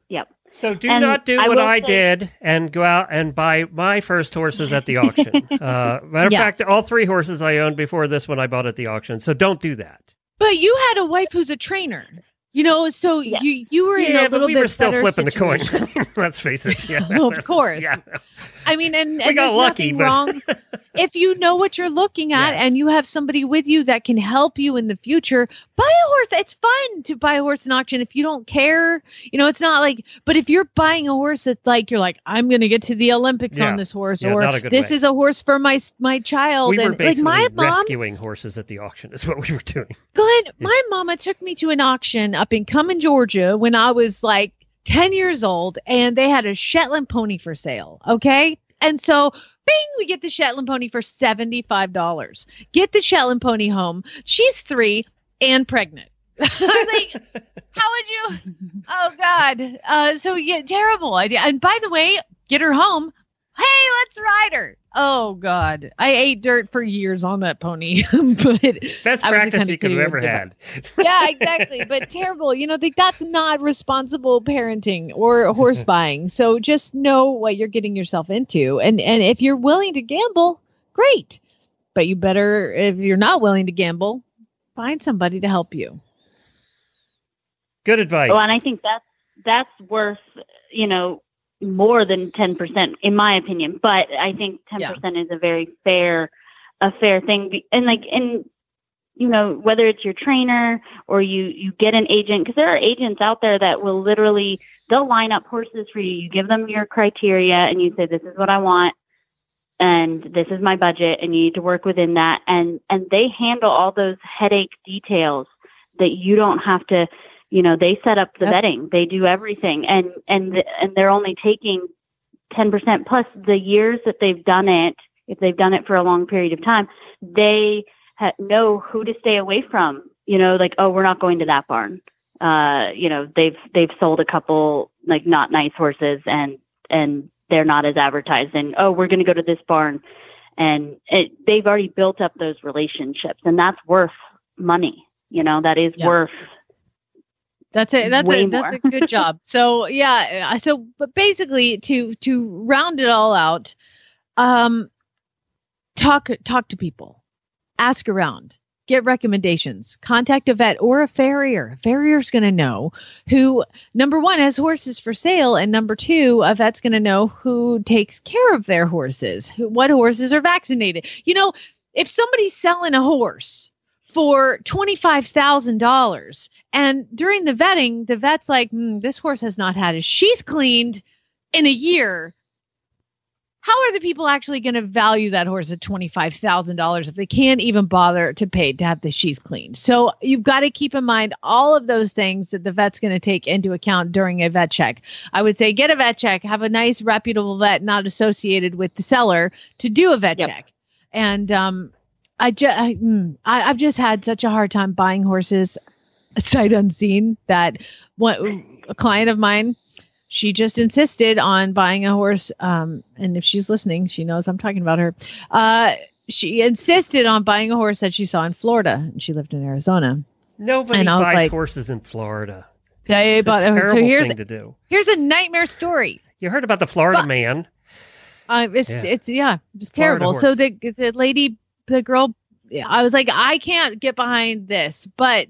Yep. So do And not do I what I say- did and go out and buy my first horses at the auction. uh, matter of Yeah. fact, all three horses I owned before this one I bought at the auction. So don't do that. But you had a wife who's a trainer. You know, so you you were in yeah, a but little we bit were still flipping the coin. Let's face it. Yeah, of that was- course. Yeah. I mean, and, and there's lucky, nothing but- wrong if you know what you're looking at and you have somebody with you that can help you in the future. Buy a horse. It's fun to buy a horse in auction if you don't care. You know, it's not like. But if you're buying a horse that's like you're like, I'm going to get to the Olympics Yeah. on this horse, Yeah, or not a good this way. is a horse for my my child. We were and like basically my mom, rescuing horses at the auction. Is what we were doing. Glenn, my mama took me to an auction up in Cumming, Georgia when I was like 10 years old, and they had a Shetland pony for sale. Okay. And so, bing, we get the Shetland pony for $75. Get the Shetland pony home. She's three and pregnant. Like, how would you? Oh, God. Uh, so, yeah, terrible idea. And by the way, get her home. Hey, let's ride her. Oh, God. I ate dirt for years on that pony. but Best I was the practice you could have ever had. yeah, exactly. But terrible. You know, like that's not responsible parenting or horse buying. So just know what you're getting yourself into. And and if you're willing to gamble, great. But you better if you're not willing to gamble, find somebody to help you. Good advice. Well, and I think that's that's worth you know more than ten percent in my opinion. But I think ten percent is a very fair a fair thing. And like and you know whether it's your trainer or you you get an agent because there are agents out there that will literally they'll line up horses for you. You give them your criteria and you say this is what I want and this is my budget and you need to work within that and and they handle all those headache details that you don't have to you know they set up the vetting they do everything. And and and they're only taking 10% plus the years that they've done it if they've done it for a long period of time they ha- know who to stay away from. You know like oh we're not going to that barn. Uh you know they've they've sold a couple like not nice horses and and they're not as advertised and oh we're going to go to this barn. And it, they've already built up those relationships and that's worth money. You know that is Yeah. worth That's a that's a that's a good job. So yeah, so but basically to to round it all out, um, talk talk to people, ask around, get recommendations. Contact a vet or a farrier. A farrier's going to know who, number one, has horses for sale, and number two, a vet's going to know who takes care of their horses, who, what horses are vaccinated. You know, if somebody's selling a horse for $25,000 and during the vetting, the vet's like, "Hmm, this horse has not had his sheath cleaned in a year. How are the people actually going to value that horse at $25,000 if they can't even bother to pay to have the sheath cleaned? So you've got to keep in mind all of those things that the vet's going to take into account during a vet check. I would say get a vet check, have a nice reputable vet not associated with the seller to do a vet check. And um, I just I, mm, I, I've just had such a hard time buying horses sight unseen that what a client of mine she just insisted on buying a horse um and if she's listening she knows i'm talking about her uh she insisted on buying a horse that she saw in florida and she lived in arizona Nobody And I buys like- horses in Florida. Yeah, It's a but so here's thing to do. here's a nightmare story You heard about the Florida man? Uh, it's Yeah. it's yeah, it's Florida terrible. So the the lady, the girl, I was like, I can't get behind this, but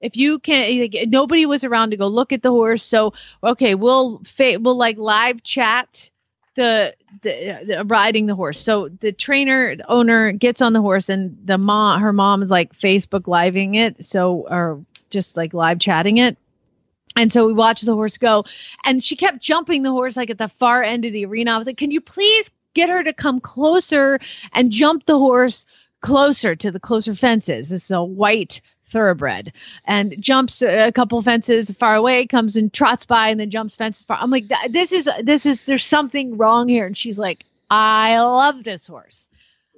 if you can't, nobody was around to go look at the horse. So okay, we'll fa- we'll like live chat the, the the riding the horse. So the trainer the owner gets on the horse, and the mom, her mom is like Facebook living it, so or just like live chatting it. And so we watched the horse go, and she kept jumping the horse like at the far end of the arena. I was like, "Can you please get her to come closer and jump the horse closer to the closer fences?" This is a white thoroughbred, and jumps a couple fences far away, comes and trots by, and then jumps fences far. I'm like, "This is this is there's something wrong here." And she's like, "I love this horse."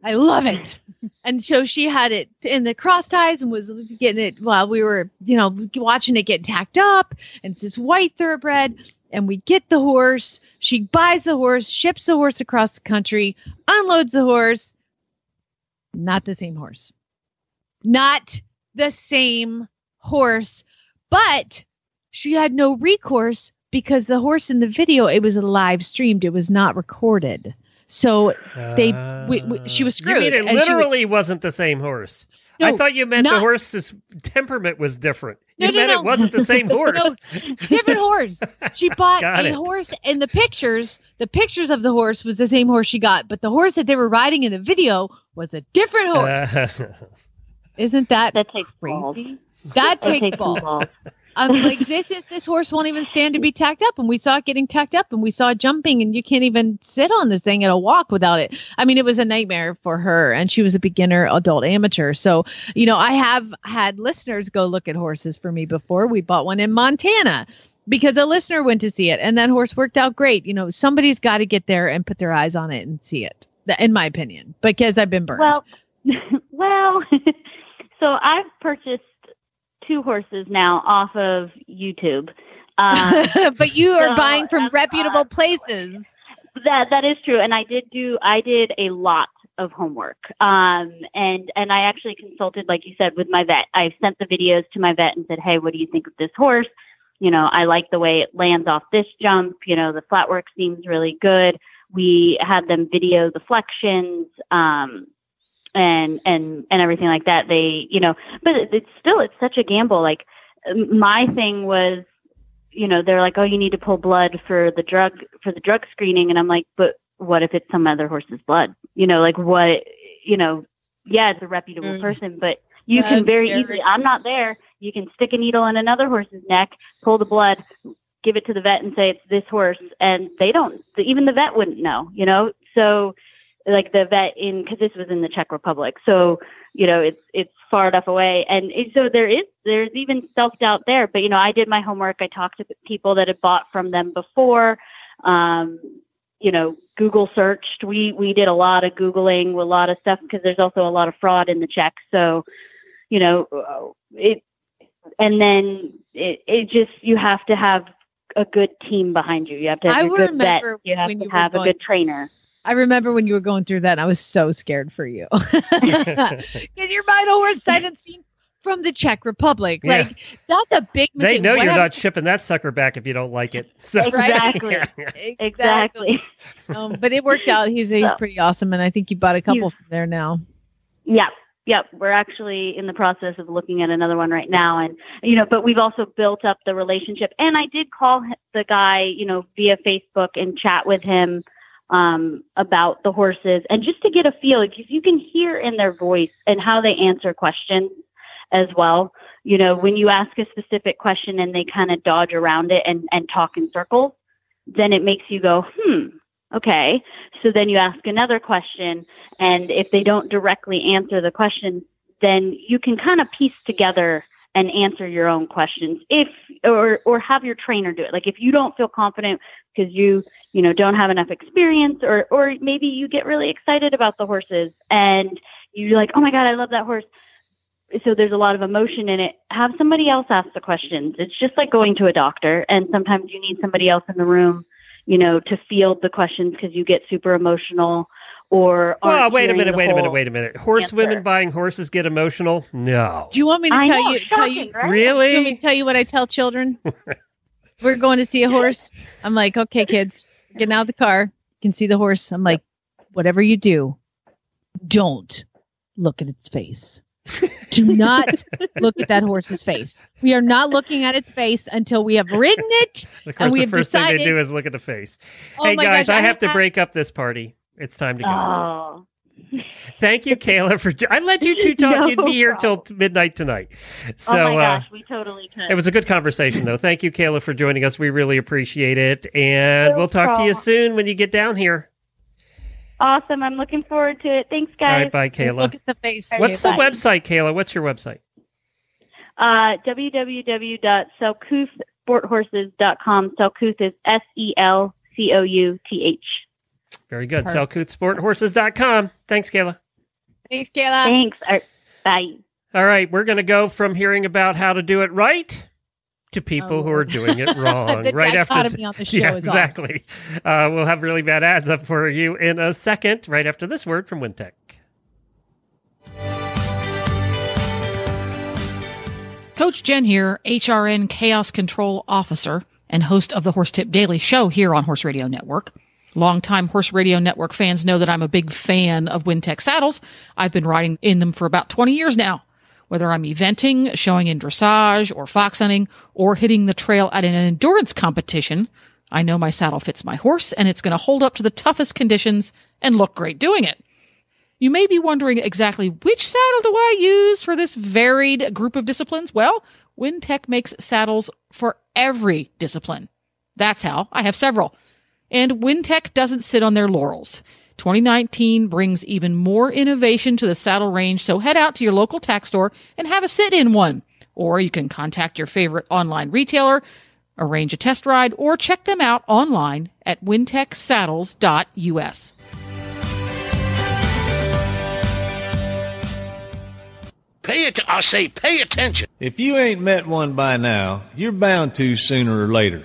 I love it. And so she had it in the cross ties and was getting it while we were, you know, watching it get tacked up. And it's this white thoroughbred. And we get the horse. She buys the horse, ships the horse across the country, unloads the horse. Not the same horse. Not the same horse. But she had no recourse because the horse in the video, it was live streamed, it was not recorded. So they, we, we, she was screwed. Uh, You mean it and she was- literally wasn't the same horse? I thought you meant the horse's temperament was different. You No, no, meant no. it wasn't the same horse. No, different horse. She bought a it. horse in the pictures. The pictures of the horse was the same horse she got, but the horse that they were riding in the video was a different horse. Isn't that that takes crazy? That That takes takes balls. balls. I'm like, this is this horse won't even stand to be tacked up, and we saw it getting tacked up, and we saw it jumping, and you can't even sit on this thing at a walk without it. I mean, it was a nightmare for her, and she was a beginner, adult, amateur. So, you know, I have had listeners go look at horses for me before. We bought one in Montana because a listener went to see it, and that horse worked out great. You know, somebody's got to get there and put their eyes on it and see it. In my opinion, because I've been burned. Well, well, so I've purchased two horses now off of YouTube. Um, but you are so, buying from um, reputable places. that that is true, and I did do I did a lot of homework. Um, and and I actually consulted, like you said, with my vet. I sent the videos to my vet and said, "Hey, what do you think of this horse? You know, I like the way it lands off this jump. You know, the flat work seems really good." We had them video the flexions. Um, and and and everything like that they you know but it, it's still it's such a gamble like my thing was you know they're like oh you need to pull blood for the drug for the drug screening and i'm like but what if it's some other horse's blood you know like what you know yeah it's a reputable Mm. person but you can very scary. easily i'm not there you can stick a needle in another horse's neck pull the blood give it to the vet and say it's this horse and they don't even the vet wouldn't know you know so like the vet in because this was in the Czech Republic. So you know it's it's far enough away, and it, so there is there's even self doubt there. But you know I did my homework. I talked to people that had bought from them before. Um, you know, Google searched. We we did a lot of googling, a lot of stuff because there's also a lot of fraud in the Czech. So you know uh, it, and then it it just you have to have a good team behind you. You have to have I a good vet. You have to you have a good trainer. I remember when you were going through that, and I was so scared for you because you're buying a horse sight unseen from the Czech Republic. Yeah. Like that's a big they know What you're happened- not shipping that sucker back if you don't like it. So Exactly. Exactly. Um, but it worked out. He's he's So- pretty awesome, and I think you bought a couple from there now. Yeah. Yep, we're actually in the process of looking at another one right now, and you know, but we've also built up the relationship. And I did call the guy, you know, via Facebook and chat with him um, about the horses, and just to get a feel, because you can hear in their voice and how they answer questions as well. You know, when you ask a specific question and they kind of dodge around it and and talk in circles, then it makes you go, hmm, okay. So then you ask another question, and if they don't directly answer the question, then you can kind of piece together and answer your own questions if or or have your trainer do it like if you don't feel confident because you you know don't have enough experience or or maybe you get really excited about the horses and you're like oh my god i love that horse so there's a lot of emotion in it have somebody else ask the questions it's just like going to a doctor and sometimes you need somebody else in the room you know to field the questions because you get super emotional or Well, wait a minute, wait a minute, wait a minute. Horse answer. women buying horses get emotional? No. Do you want me to I tell know, you tell you right? Really? Do you want me to tell you what I tell children? We're going to see a horse. I'm like, okay, kids, getting out of the car. You can see the horse. I'm like, whatever you do, don't look at its face. Do not look at that horse's face. We are not looking at its face until we have ridden it. Of course, we the have first thing they do is look at the face. Oh hey, guys, gosh, I I have to break up this party. It's time to go. oh Thank you, Kayla, for. I let you two talk. No You'd be here till midnight tonight. So, oh my uh, gosh we totally could It was a good conversation, though. Thank you, Kayla, for joining us. We really appreciate it. And No we'll talk to you soon when you get down here. awesome i'm looking forward to it thanks guys right, bye, Kayla. Look at the face. What's the bye. website, Kayla? What's your website? uh, www.selcouthsporthorses.com. Selcouth is S E L C O U T H. Very good. Perfect. SelcouthSportHorses.com. Thanks, Kayla. Thanks, Kayla. Thanks. All right, bye. All right, we're going to go from hearing about how to do it right to people Oh, who are doing it wrong. The right after dichotomy on the show yeah, is awesome. exactly. Uh, we'll have really bad ads up for you in a second, right after this word from Wintec. Coach Jenn here, HRN Chaos Control Officer and host of the Horse Tip Daily Show here on Horse Radio Network. Longtime Horse Radio Network fans know that I'm a big fan of Wintec saddles. I've been riding in them for about 20 years now. Whether I'm eventing, showing in dressage, or fox hunting, or hitting the trail at an endurance competition, I know my saddle fits my horse and it's going to hold up to the toughest conditions and look great doing it. You may be wondering exactly which saddle do I use for this varied group of disciplines? Well, Wintec makes saddles for every discipline. That's how I have several. And Wintec doesn't sit on their laurels. 2019 brings even more innovation to the saddle range, so head out to your local tack store and have a sit in one. Or you can contact your favorite online retailer, arrange a test ride, or check them out online at wintecsaddles.us. Pay it. I say, pay attention. If you ain't met one by now, you're bound to sooner or later.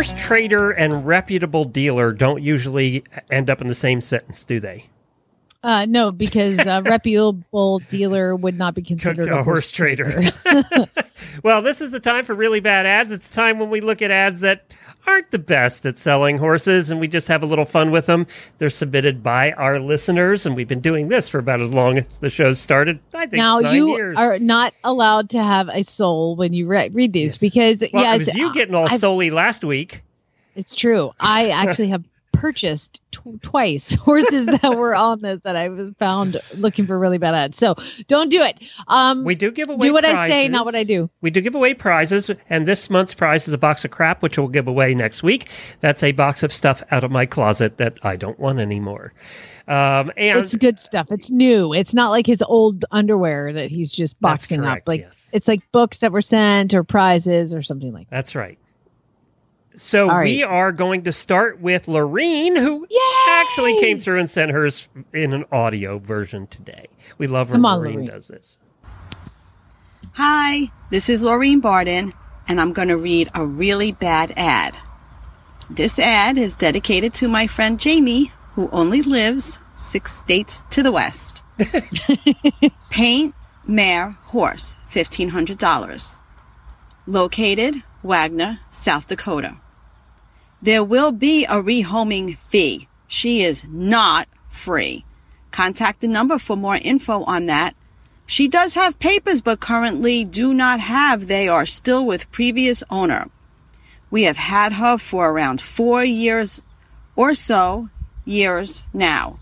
Horse trader and reputable dealer don't usually end up in the same sentence, do they? Uh, no, because a reputable dealer would not be considered a horse trader. well, this is the time for really bad ads. It's time when we look at ads that aren't the best at selling horses and we just have a little fun with them. They're submitted by our listeners, and we've been doing this for about as long as the show started. I think now you years. are not allowed to have a soul when you re- read these because well, yes, you getting all I've- solely last week. It's true. I actually have purchased tw- twice horses that were on this that I was found looking for really bad ads. So don't do it. Um, We do give away do what I say, not what I do. We do give away prizes, and this month's prize is a box of crap, which we'll give away next week. That's a box of stuff out of my closet that I don't want anymore. Um, and It's good stuff. It's new. It's not like his old underwear that he's just boxing correct, up. Like it's like books that were sent or prizes or something like. That's right. So All right. we are going to start with Lorene, who actually came through and sent hers in an audio version today. We love when Come Lorene Lorene. does this. Hi, this is Laureen Barden, and I'm going to read a really bad ad. This ad is dedicated to my friend Jamie, who only lives six states to the west. Paint, mare, horse, $1,500. Located, Wagner, South Dakota. There will be a rehoming fee. She is not free. Contact the number for more info on that. She does have papers, but currently do not have. They are still with previous owner. We have had her for around four years or so years now.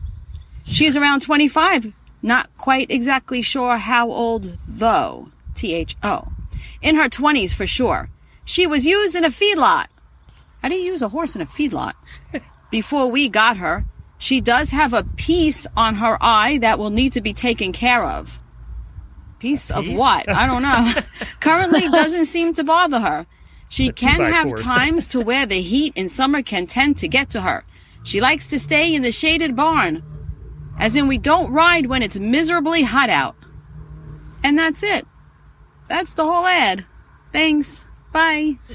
She is around 25. Not quite exactly sure how old though. T-H-O. In her 20s for sure. She was used in a feedlot. How do you use a horse in a feedlot? Before we got her, she does have a piece on her eye that will need to be taken care of. Piece of what? I don't know. Currently doesn't seem to bother her. She can have times to where the heat in summer can tend to get to her. She likes to stay in the shaded barn. As in, we don't ride when it's miserably hot out. And that's it. That's the whole ad. Thanks. Bye.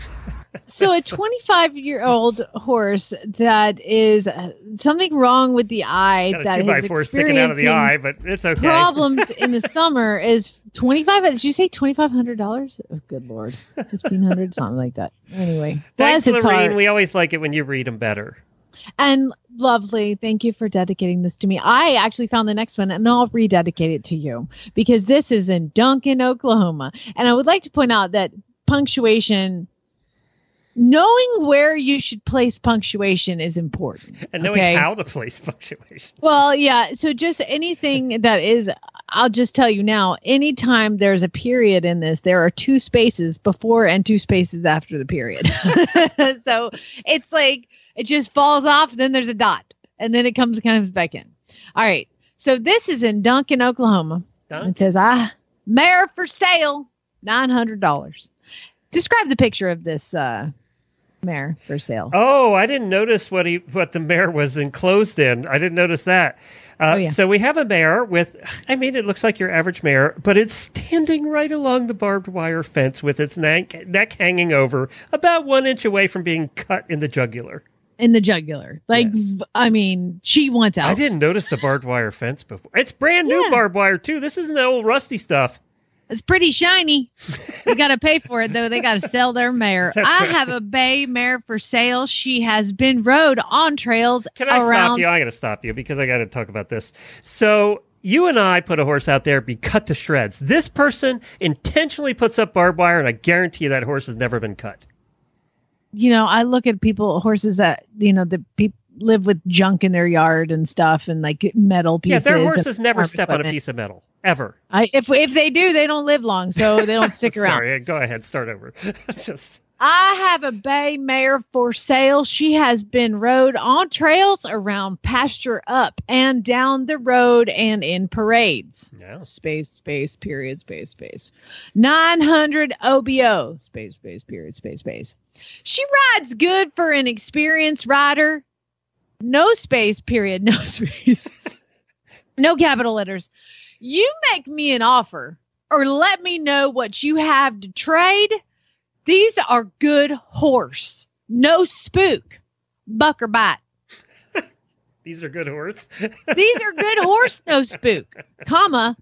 So a 25 year old horse that is uh, something wrong with the eye Got a that two by four sticking out of the experiencing eye, but it's okay. Problems in the summer is 25. Did you say $2,500? Oh, good Lord. 1500 something like that. Anyway. Thanks, bless its Lorene. heart. We always like it when you read them better. And lovely. Thank you for dedicating this to me. I actually found the next one and I'll rededicate it to you because this is in Duncan, Oklahoma. And I would like to point out that punctuation, knowing where you should place punctuation is important. And knowing okay? how to place punctuation. Well, yeah. So just anything that is, I'll just tell you now, anytime there's a period in this, there are two spaces before and two spaces after the period. so it's like it just falls off, then there's a dot, and then it comes kind of back in. All right. So this is in Duncan, Oklahoma. It says, ah, mare for sale, $900. Describe the picture of this uh, mare for sale. Oh, I didn't notice what he what the mare was enclosed in. I didn't notice that. Uh, Oh, yeah. So we have a mare with, I mean, it looks like your average mare, but it's standing right along the barbed wire fence with its neck, neck hanging over, about one inch away from being cut in the jugular. In the jugular. Like, I mean, she wants out. I didn't notice the barbed wire fence before. It's brand new barbed wire too. This isn't the old rusty stuff. It's pretty shiny. You got to pay for it though. They got to sell their mare. That's I right. have a bay mare for sale. She has been rode on trails Can I around. stop you? I got to stop you because I got to talk about this. So you and I put a horse out there be cut to shreds. This person intentionally puts up barbed wire, and I guarantee you that horse has never been cut. You know, I look at people horses that you know the people live with junk in their yard and stuff and like metal pieces. Yeah, their horses never step on a piece of metal ever. I, if if they do, they don't live long, so they don't stick around. Sorry, go ahead, start over. Just I have a bay mare for sale. She has been rode on trails around pasture up and down the road and in parades. Yeah. Space, space, period, space, space. 900 OBO. Space, space, period, space, space. She rides good for an experienced rider. No space, period, no space. no capital letters. You make me an offer or let me know what you have to trade. These are good horse. No spook. Buck or bite. these are good horses. These are good horse, no spook, comma,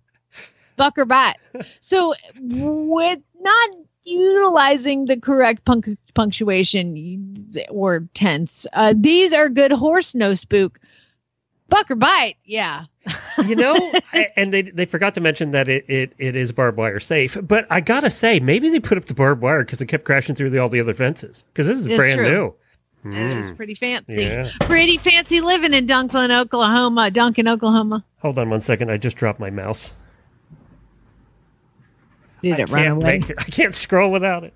buck or bite. So with not utilizing the correct punc- punctuation or tense, uh, these are good horse, no spook, buck or bite. Yeah. you know, a- and they they forgot to mention that it, it, it is barbed wire safe. But I gotta say, maybe they put up the barbed wire because it kept crashing through the, all the other fences. Because this is It's brand true. new. Mm. pretty fancy. Yeah. Pretty fancy living in Duncan, Oklahoma. Duncan, Oklahoma. Hold on one second. I just dropped my mouse. Did I it run can't away? make I can't scroll without it.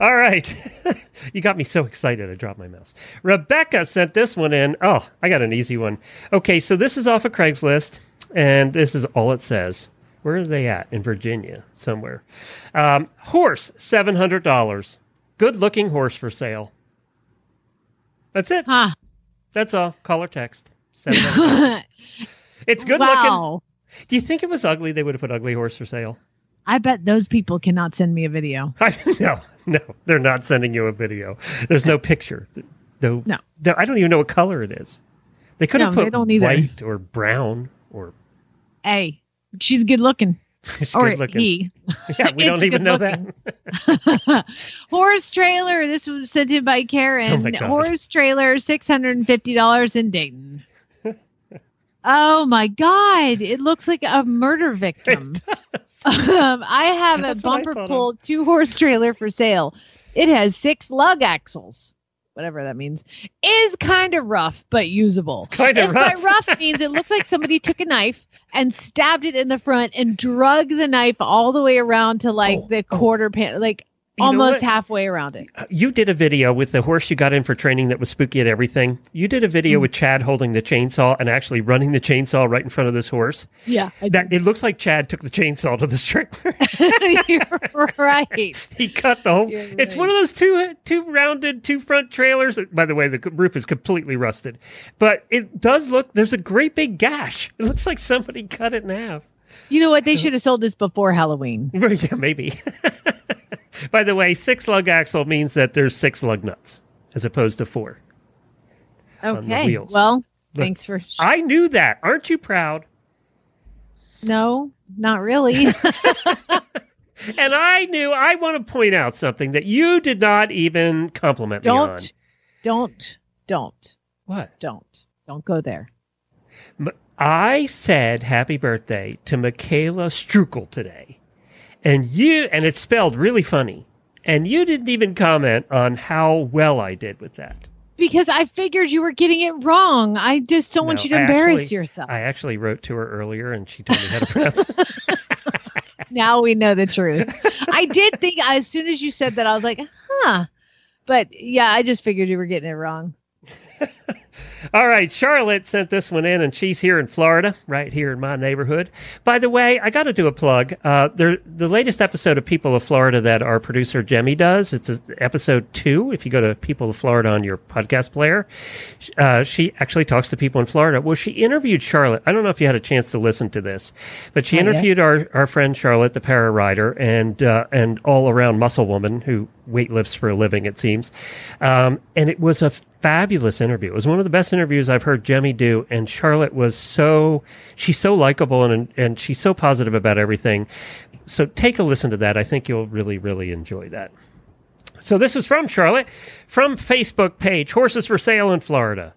All right. you got me so excited I dropped my mouse. Rebecca sent this one in. Oh, I got an easy one. Okay, so this is off of Craigslist, and this is all it says. Where are they at? In Virginia, somewhere. Um, horse, $700. Good looking horse for sale. That's it. Huh. That's all. Call or text. Send it over. it's good Wow. looking. Do you think it was ugly? They would have put ugly horse for sale. I bet those people cannot send me a video. I, no, no, they're not sending you a video. There's no picture. No, No. I don't even know what color it is. They could have No, put don't either. white or brown or Hey, she's good looking. She's or good looking. he. yeah. We don't even know looking. that. Horse trailer. This was sent in by Oh Karen. God. Horse trailer, six hundred and fifty dollars in Dayton. oh my God! It looks like a murder victim. um, I have a bumper pull two horse trailer for sale. It has six lug axles. Whatever that means is kind of rough but usable. Kinda If by rough. rough means it looks like somebody took a knife and stabbed it in the front and drug the knife all the way around to like the quarter pan, like Oh, You almost halfway around it. Uh, you did a video with the horse you got in for training that was spooky at everything. You did a video mm. with Chad holding the chainsaw and actually running the chainsaw right in front of this horse. Yeah, That it looks like Chad took the chainsaw to the trailer. You're right. he cut the whole. You're It's one of those two uh, two rounded two front trailers. By the way, the roof is completely rusted, but it does look. There's a great big gash. It looks like somebody cut it in half. You know what? They should have sold this before Halloween. yeah, maybe. By the way, six lug axle means that there's six lug nuts as opposed to four. Okay. Well, Look, thanks for. I knew that. Aren't you proud? No, not really. And I knew. I want to point out something that you did not even compliment me on. don't, don't, don't, What? don't, don't go there. M- I said happy birthday to Michaela Strukel today. And you, and it's spelled really funny. And you didn't even comment on how well I did with that. Because I figured you were getting it wrong. I just don't want you to I embarrass actually- yourself. I actually wrote to her earlier and she told me how to pronounce it. now we know the truth. I did think as soon as you said that, I was like, huh. But yeah, I just figured you were getting it wrong. All right, Charlotte sent this one in, and she's here in Florida, right here in my neighborhood. By the way, I got to do a plug. Uh, there, the latest episode of People of Florida that our producer Jemmy does. It's a, episode two. If you go to People of Florida on your podcast player, uh, she actually talks to people in Florida. Well, she interviewed Charlotte. I don't know if you had a chance to listen to this, but she Not yet. interviewed our, our friend Charlotte, the para rider, and uh, and all around muscle woman who weightlifts for a living. It seems, um, and it was a fabulous interview. It was one of the best interviews I've heard Jemmy do, and Charlotte was so she's so likable and and she's so positive about everything. So take a listen to that. I think you'll really really enjoy that. So this is from Charlotte from Facebook page Horses for Sale in Florida.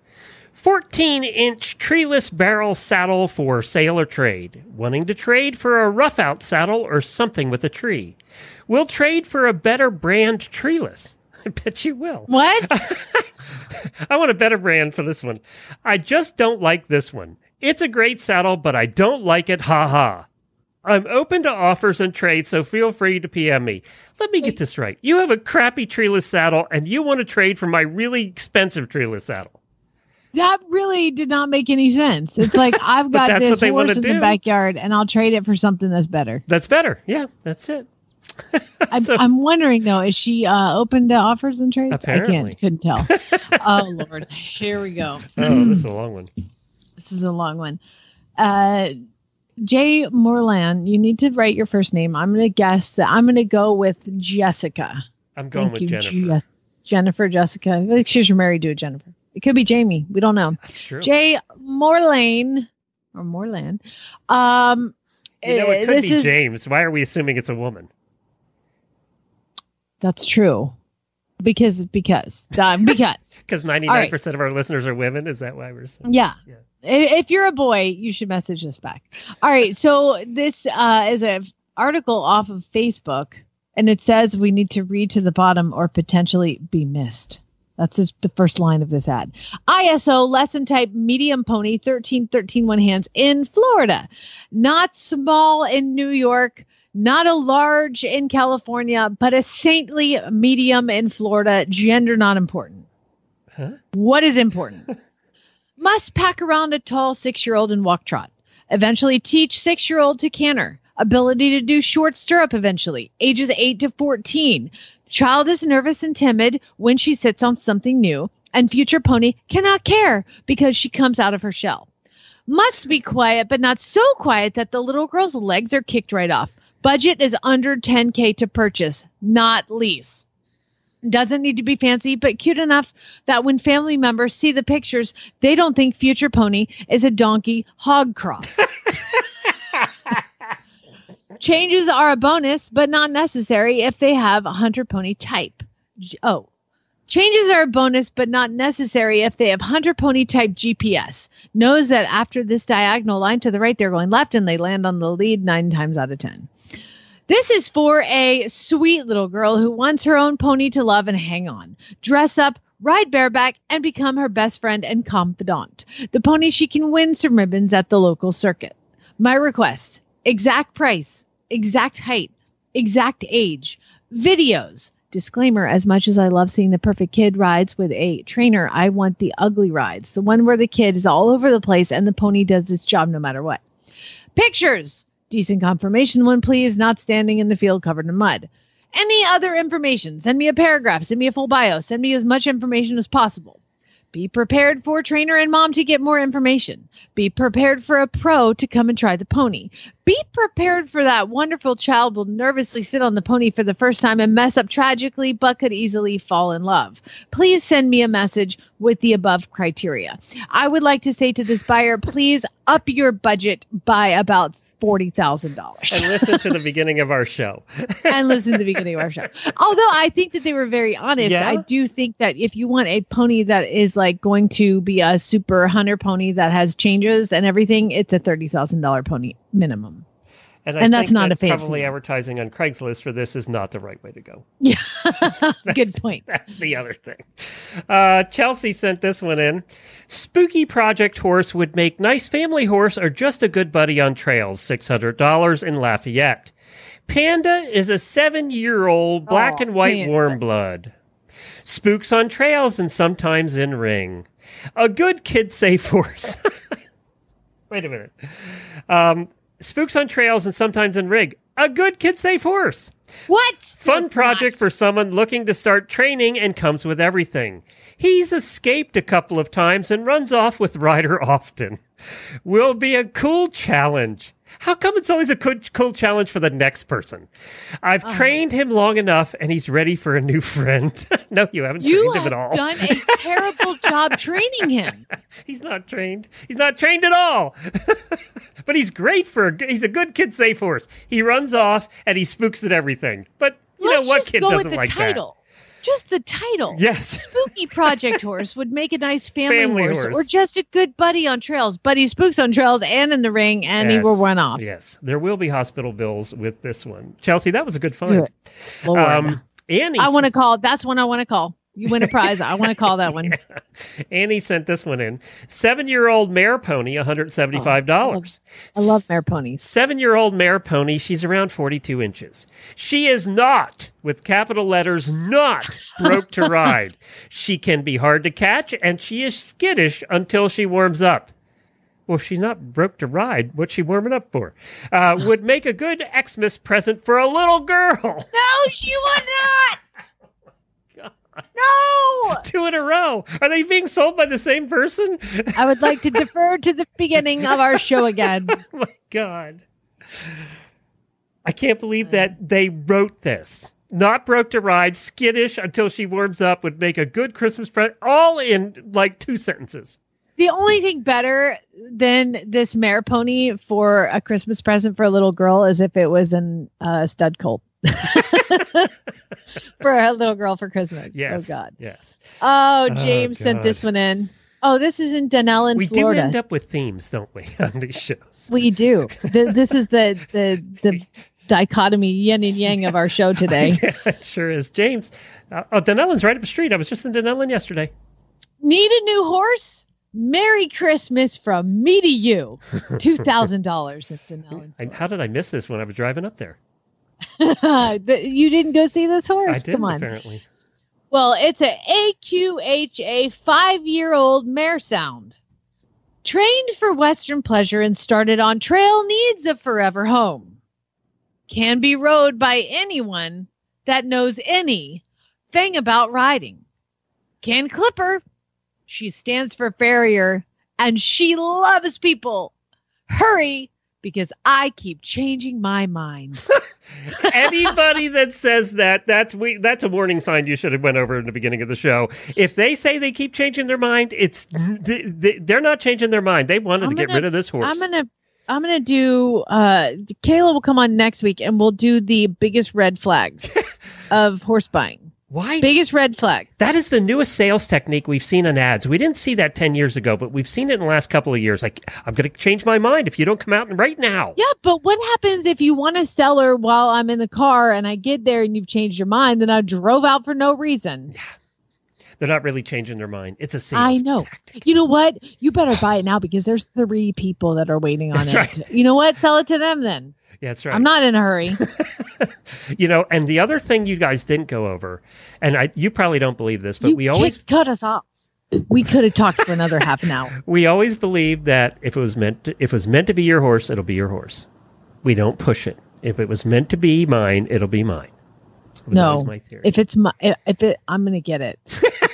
14 inch treeless barrel saddle for sale or trade. Wanting to trade for a rough out saddle or something with a tree. We'll trade for a better brand treeless. I bet you will. What? I want a better brand for this one. I just don't like this one. It's a great saddle, but I don't like it. Ha ha. I'm open to offers and trades, so feel free to PM me. Let me get this right. You have a crappy treeless saddle, and you want to trade for my really expensive treeless saddle. That really did not make any sense. It's like I've got this horse in the backyard and I'll trade it for something that's better. That's better. Yeah, that's it. I'm, I'm wondering though, is she uh, open to offers and trades? I can't, couldn't tell. oh Lord, here we go. Oh, this is a long one. This is a long one. Uh, Jay Morland, you need to write your first name. I'm going to guess that I'm going to go with Jessica. I'm going Thank with you, Jennifer. Jennifer, Jessica. Think she's married to a Jennifer. It could be Jamie. We don't know. That's true. Jay Morlane or Morland. Um, You know, it uh, could be is James. Why are we assuming it's a woman? That's true because because uh, because Because 99% of our listeners are women. Is that why we're assuming? Yeah. I- If you're a boy, you should message us back. All right. So this uh, is an article off of Facebook, and it says we need to read to the bottom or potentially be missed. That's the first line of this ad. ISO lesson type medium pony 13 13 one hands in Florida, not small in New York, not a large in California, but a saintly medium in Florida. Gender not important. Huh? What is important? Must pack around a tall six year old and walk trot. Eventually teach six year old to canter. Ability to do short stirrup eventually. Ages 8 to 14. Child is nervous and timid when she sits on something new. and future pony cannot care because she comes out of her shell. Must be quiet, but not so quiet that the little girl's legs are kicked right off. Budget is under 10K to purchase, not lease. Doesn't need to be fancy, but cute enough that when family members see the pictures, they don't think future pony is a donkey hog cross. Changes are a bonus, but not necessary if they have a hunter pony type. Oh, changes are a bonus, but not necessary if they have hunter pony type GPS. Knows that after this diagonal line to the right, they're going left and they land on the lead nine times out of 10. This is for a sweet little girl who wants her own pony to love and hang on, dress up, ride bareback, and become her best friend and confidant. The pony she can win some ribbons at the local circuit. My request exact price, exact height, exact age, videos. Disclaimer As much as I love seeing the perfect kid rides with a trainer, I want the ugly rides, the one where the kid is all over the place and the pony does its job no matter what. Pictures. Decent conformation one, please, not standing in the field covered in mud. Any other information? Send me a paragraph, send me a full bio, send me as much information as possible. Be prepared for trainer and mom to get more information. Be prepared for a pro to come and try the pony. Be prepared for that wonderful child will nervously sit on the pony for the first time and mess up tragically, but could easily fall in love. Please send me a message with the above criteria. I would like to say to this buyer, please up your budget by about $40,000 And listen to the beginning of our show. and listen to the beginning of our show. Although I think that they were very honest, Yeah? I do think that if you want a pony that is like going to be a super hunter pony that has changes and everything, it's a thirty thousand dollar pony minimum. And, And that's think not that a fancy Probably advertising on Craigslist for this is not the right way to go. Yeah, good point. That's the other thing. Uh, Chelsea sent this one in. Spooky Project Horse would make nice family horse or just a good buddy on trails. $600 in Lafayette. Panda is a seven year old black Aw, and white Panda. warm blood. Spooks on trails and sometimes in ring. A good kid safe horse. Wait a minute. Um, spooks on trails and sometimes in rig. A good kid safe horse. What? Fun project for someone looking to start training and comes with everything. He's escaped a couple of times and runs off with rider often. Will be a cool challenge. How come it's always a cool, cool challenge for the next person? I've Uh-huh. trained him long enough and he's ready for a new friend. no, you haven't You trained him at have all. done a terrible job training him. He's not trained. He's not trained at all. but he's great for a, he's a good kid safe horse. He runs off and he spooks at everything. But you Let's know what kid go doesn't the like title. Just the title. Yes. Spooky Project Horse would make a nice family, Family horse, horse. or just a good buddy on trails. Buddy spooks on trails and in the ring, and he Yes. will run off. Yes, there will be hospital bills with this one. Chelsea, that was a good find. Um, Annie, I want to call. That's one I want to call. You win a prize. I want to call that one. Annie sent this one in. Seven-year-old mare pony, one hundred seventy-five dollars. I love mare ponies. Seven-year-old mare pony. She's around forty-two inches. She is not, with capital letters, not broke to ride. She can be hard to catch, and she is skittish until she warms up. Well, she's not broke to ride, what's she warming up for? Uh, would make a good Xmas present for a little girl. No, she would not. No. Two in a row. Are they being sold by the same person? I would like to defer to the beginning of our show again. oh my god. I can't believe that they wrote this. Not broke to ride, skittish until she warms up, would make a good Christmas present, all in like two sentences. The only thing better than this mare pony for a Christmas present for a little girl is if it was an uh, stud colt for a little girl for Christmas. Yes. Oh God. Yes. Oh, Oh, James sent this one in. Oh, this is in Dunnellon we Florida. do end up with themes, don't we, on these shows? we do. Th- this is the the the dichotomy yin and yang of our show today. yeah, it sure is. James, uh, oh, Dunnellon's right up the street. I was just in Denellen yesterday. Need a new horse? Merry Christmas from me to you. Two thousand dollars at Denell. I, how did I miss this when I was driving up there? You didn't go see this I horse? did Come on. apparently. Well, it's a AQHA five-year-old mare sound. Trained for Western pleasure and started on trail needs a forever home. Can be rode by anyone that knows anything about riding. Can clipper, She stands for farrier and she loves people. Hurry, because I keep changing my mind. Anybody that says that, that's we that's a warning sign you should have went over in the beginning of the show. If they say they keep changing their mind, it's they, they, they're not changing their mind. They wanted to get gonna- rid of this horse. I'm gonna I'm gonna do uh Kayla will come on next week and we'll do the biggest red flags of horse buying. Why? Biggest red flag. That is the newest sales technique we've seen in ads. We didn't see that 10 years ago, but we've seen it in the last couple of years. Like, I'm going to change my mind if you don't come out right now. Yeah, but what happens if you want to sell her while I'm in the car and I get there and you've changed your mind? Then I drove out for no reason. Yeah. They're not really changing their mind. It's a sales. I know. You know what? You better buy it now because there's three people that are waiting on That's it. right. You know what? Sell it to them then. Yeah, that's right. I'm not in a hurry. You know, and the other thing you guys didn't go over, and I, you probably don't believe this, but you we always cut us off. We could have talked for another half an hour. we always believed that if it was meant to, if it was meant to be your horse, it'll be your horse. We don't push it. If it was meant to be mine, it'll be mine. No, my theory. if it's my, if it, I'm gonna get it.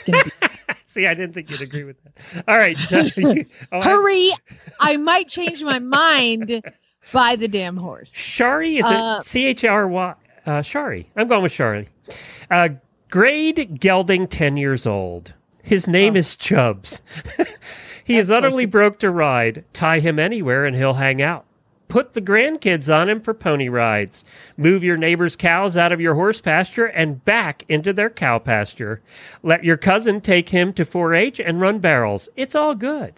Gonna be See, I didn't think you'd agree with that. All right, you- oh, I- hurry. I might change my mind. Buy the damn horse. Shari is Uh, it C H R Y? Uh, Shari. I'm going with Shari. Uh, grade gelding, ten years old. His name Oh. is Chubbs. he is utterly broke to ride. Tie him anywhere and he'll hang out. Put the grandkids on him for pony rides. Move your neighbor's cows out of your horse pasture and back into their cow pasture. Let your cousin take him to 4 H and run barrels. It's all good.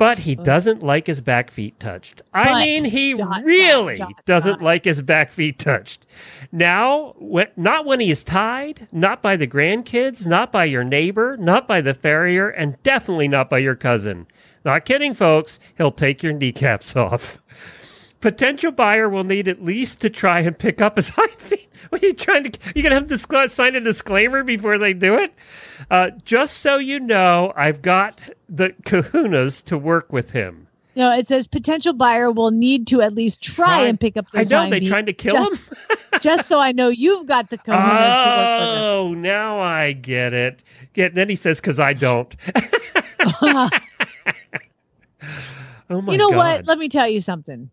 But he doesn't like his back feet touched. I But- mean, he dot, dot, really dot, doesn't like his back feet touched. Now, when, not when he is tied, not by the grandkids, not by your neighbor, not by the farrier, and definitely not by your cousin. Not kidding, folks. He'll take your kneecaps off. Potential buyer will need at least to try and pick up his hind feet. What are you trying to? You gonna have to discla- sign a disclaimer before they do it? Uh, just so you know, I've got the kahunas to work with him. No, it says potential buyer will need to at least try, Try- and pick up I know, they trying to kill just, just so I know you've got the kahunas to work with Oh, now I get it. Get then he says because I don't. oh my you know god! what? Let me tell you something.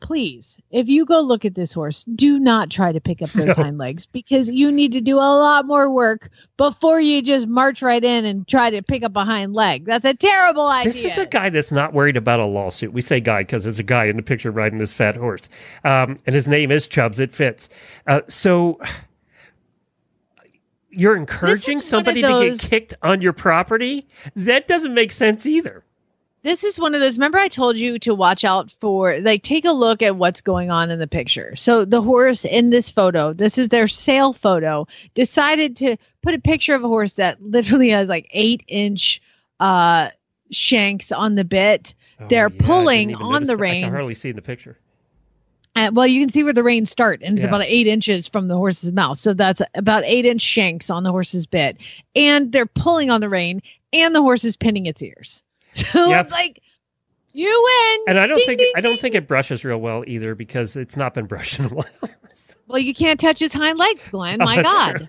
Please, if you go look at this horse, do not try to pick up those No. hind legs because you need to do a lot more work before you just march right in and try to pick up a hind leg. That's a terrible idea. This is a guy that's not worried about a lawsuit. We say guy because there's a guy in the picture riding this fat horse, um, and his name is Chubbs. It fits. Uh, so you're encouraging somebody to get kicked on your property? That doesn't make sense either. This is one of those remember i told you to watch out for like take a look at what's going on in the picture so the horse in this photo this is their sale photo decided to put a picture of a horse that literally has like eight inch uh shanks on the bit Oh, they're yeah, pulling on the that. I can hardly see the picture. and, well, you can see where the reins start, and it's Yeah. about eight inches from the horse's mouth. So that's about eight inch shanks on the horse's bit, and they're pulling on the rein, and the horse is pinning its ears. So Yep. it's like you win. And I don't Ding, think ding, I don't think it brushes real well either because it's not been brushed in a while. Well, you can't touch its hind legs, Glenn. My Oh, God.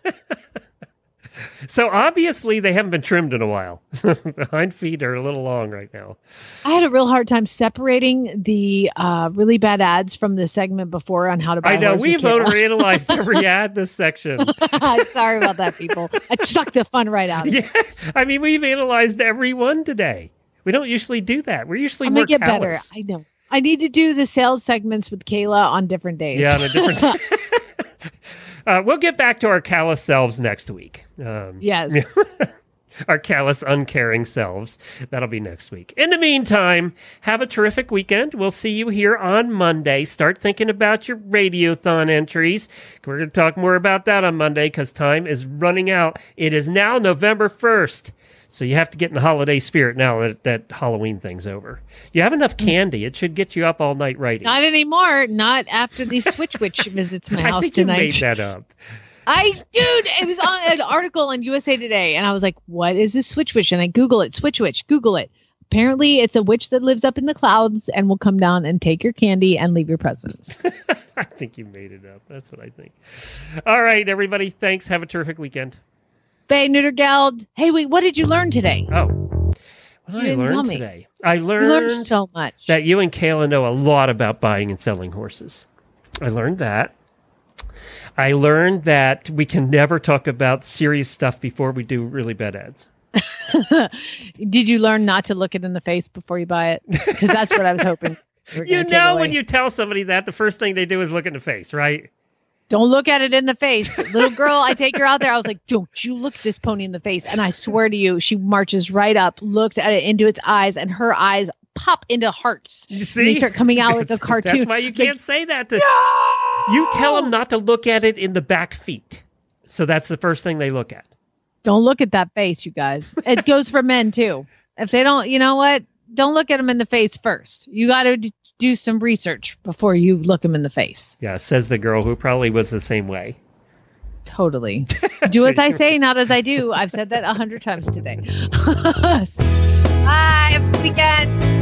So obviously they haven't been trimmed in a while. the hind feet are a little long right now. I had a real hard time separating the uh, really bad ads from the segment before on how to buy. I know we've overanalyzed every ad this section. Sorry about that, people. I sucked the fun right out of it. Yeah, I mean we've analyzed every one today. We don't usually do that. We're usually I'm more get better. I know. I need to do the sales segments with Kayla on different days. Yeah, on a different. uh, we'll get back to our callous selves next week. Um, Yes. our callous, uncaring selves. That'll be next week. In the meantime, have a terrific weekend. We'll see you here on Monday. Start thinking about your radiothon entries. We're going to talk more about that on Monday because time is running out. It is now November 1st. So you have to get in the holiday spirit now that that Halloween thing's over. You have enough mm-hmm. candy. It should get you up all night writing. Not anymore. Not after the Switch Witch visits my house I think tonight. you made that up. I dude, it was on an article on USA Today, and I was like, "What is this Switch Witch?" And I Google it, Switch Witch, Google it. Apparently, it's a witch that lives up in the clouds and will come down and take your candy and leave your presents. I think you made it up. That's what I think. All right, everybody. Thanks. Have a terrific weekend. Spay neuter geld. Hey, wait, what did you learn today? Oh, what did You I learn today? I learned, learned so much. that you and Kayla know a lot about buying and selling horses. I learned that. I learned that we can never talk about serious stuff before we do really bad ads. Did you learn not to look it in the face before you buy it? Because that's what I was hoping. You know, when you tell somebody that, the first thing they do is look in the face, right? Don't look at it in the face. Little girl, I take her out there. I was like, don't you look this pony in the face. And I swear to you, she marches right up, looks at it into its eyes, and her eyes pop into hearts. You And they start coming out like a cartoon. That's why you Like, can't say that. To, You tell them not to look at it in the back feet. So that's the first thing they look at. don't look at that face, you guys. It goes for men too. If they don't, you know what? Don't look at them in the face first. You got to do some research before you look them in the face. Yeah, says the girl who probably was the same way. Totally. Do as I say, not as I do. I've said that a hundred times today. Bye. Have a good weekend.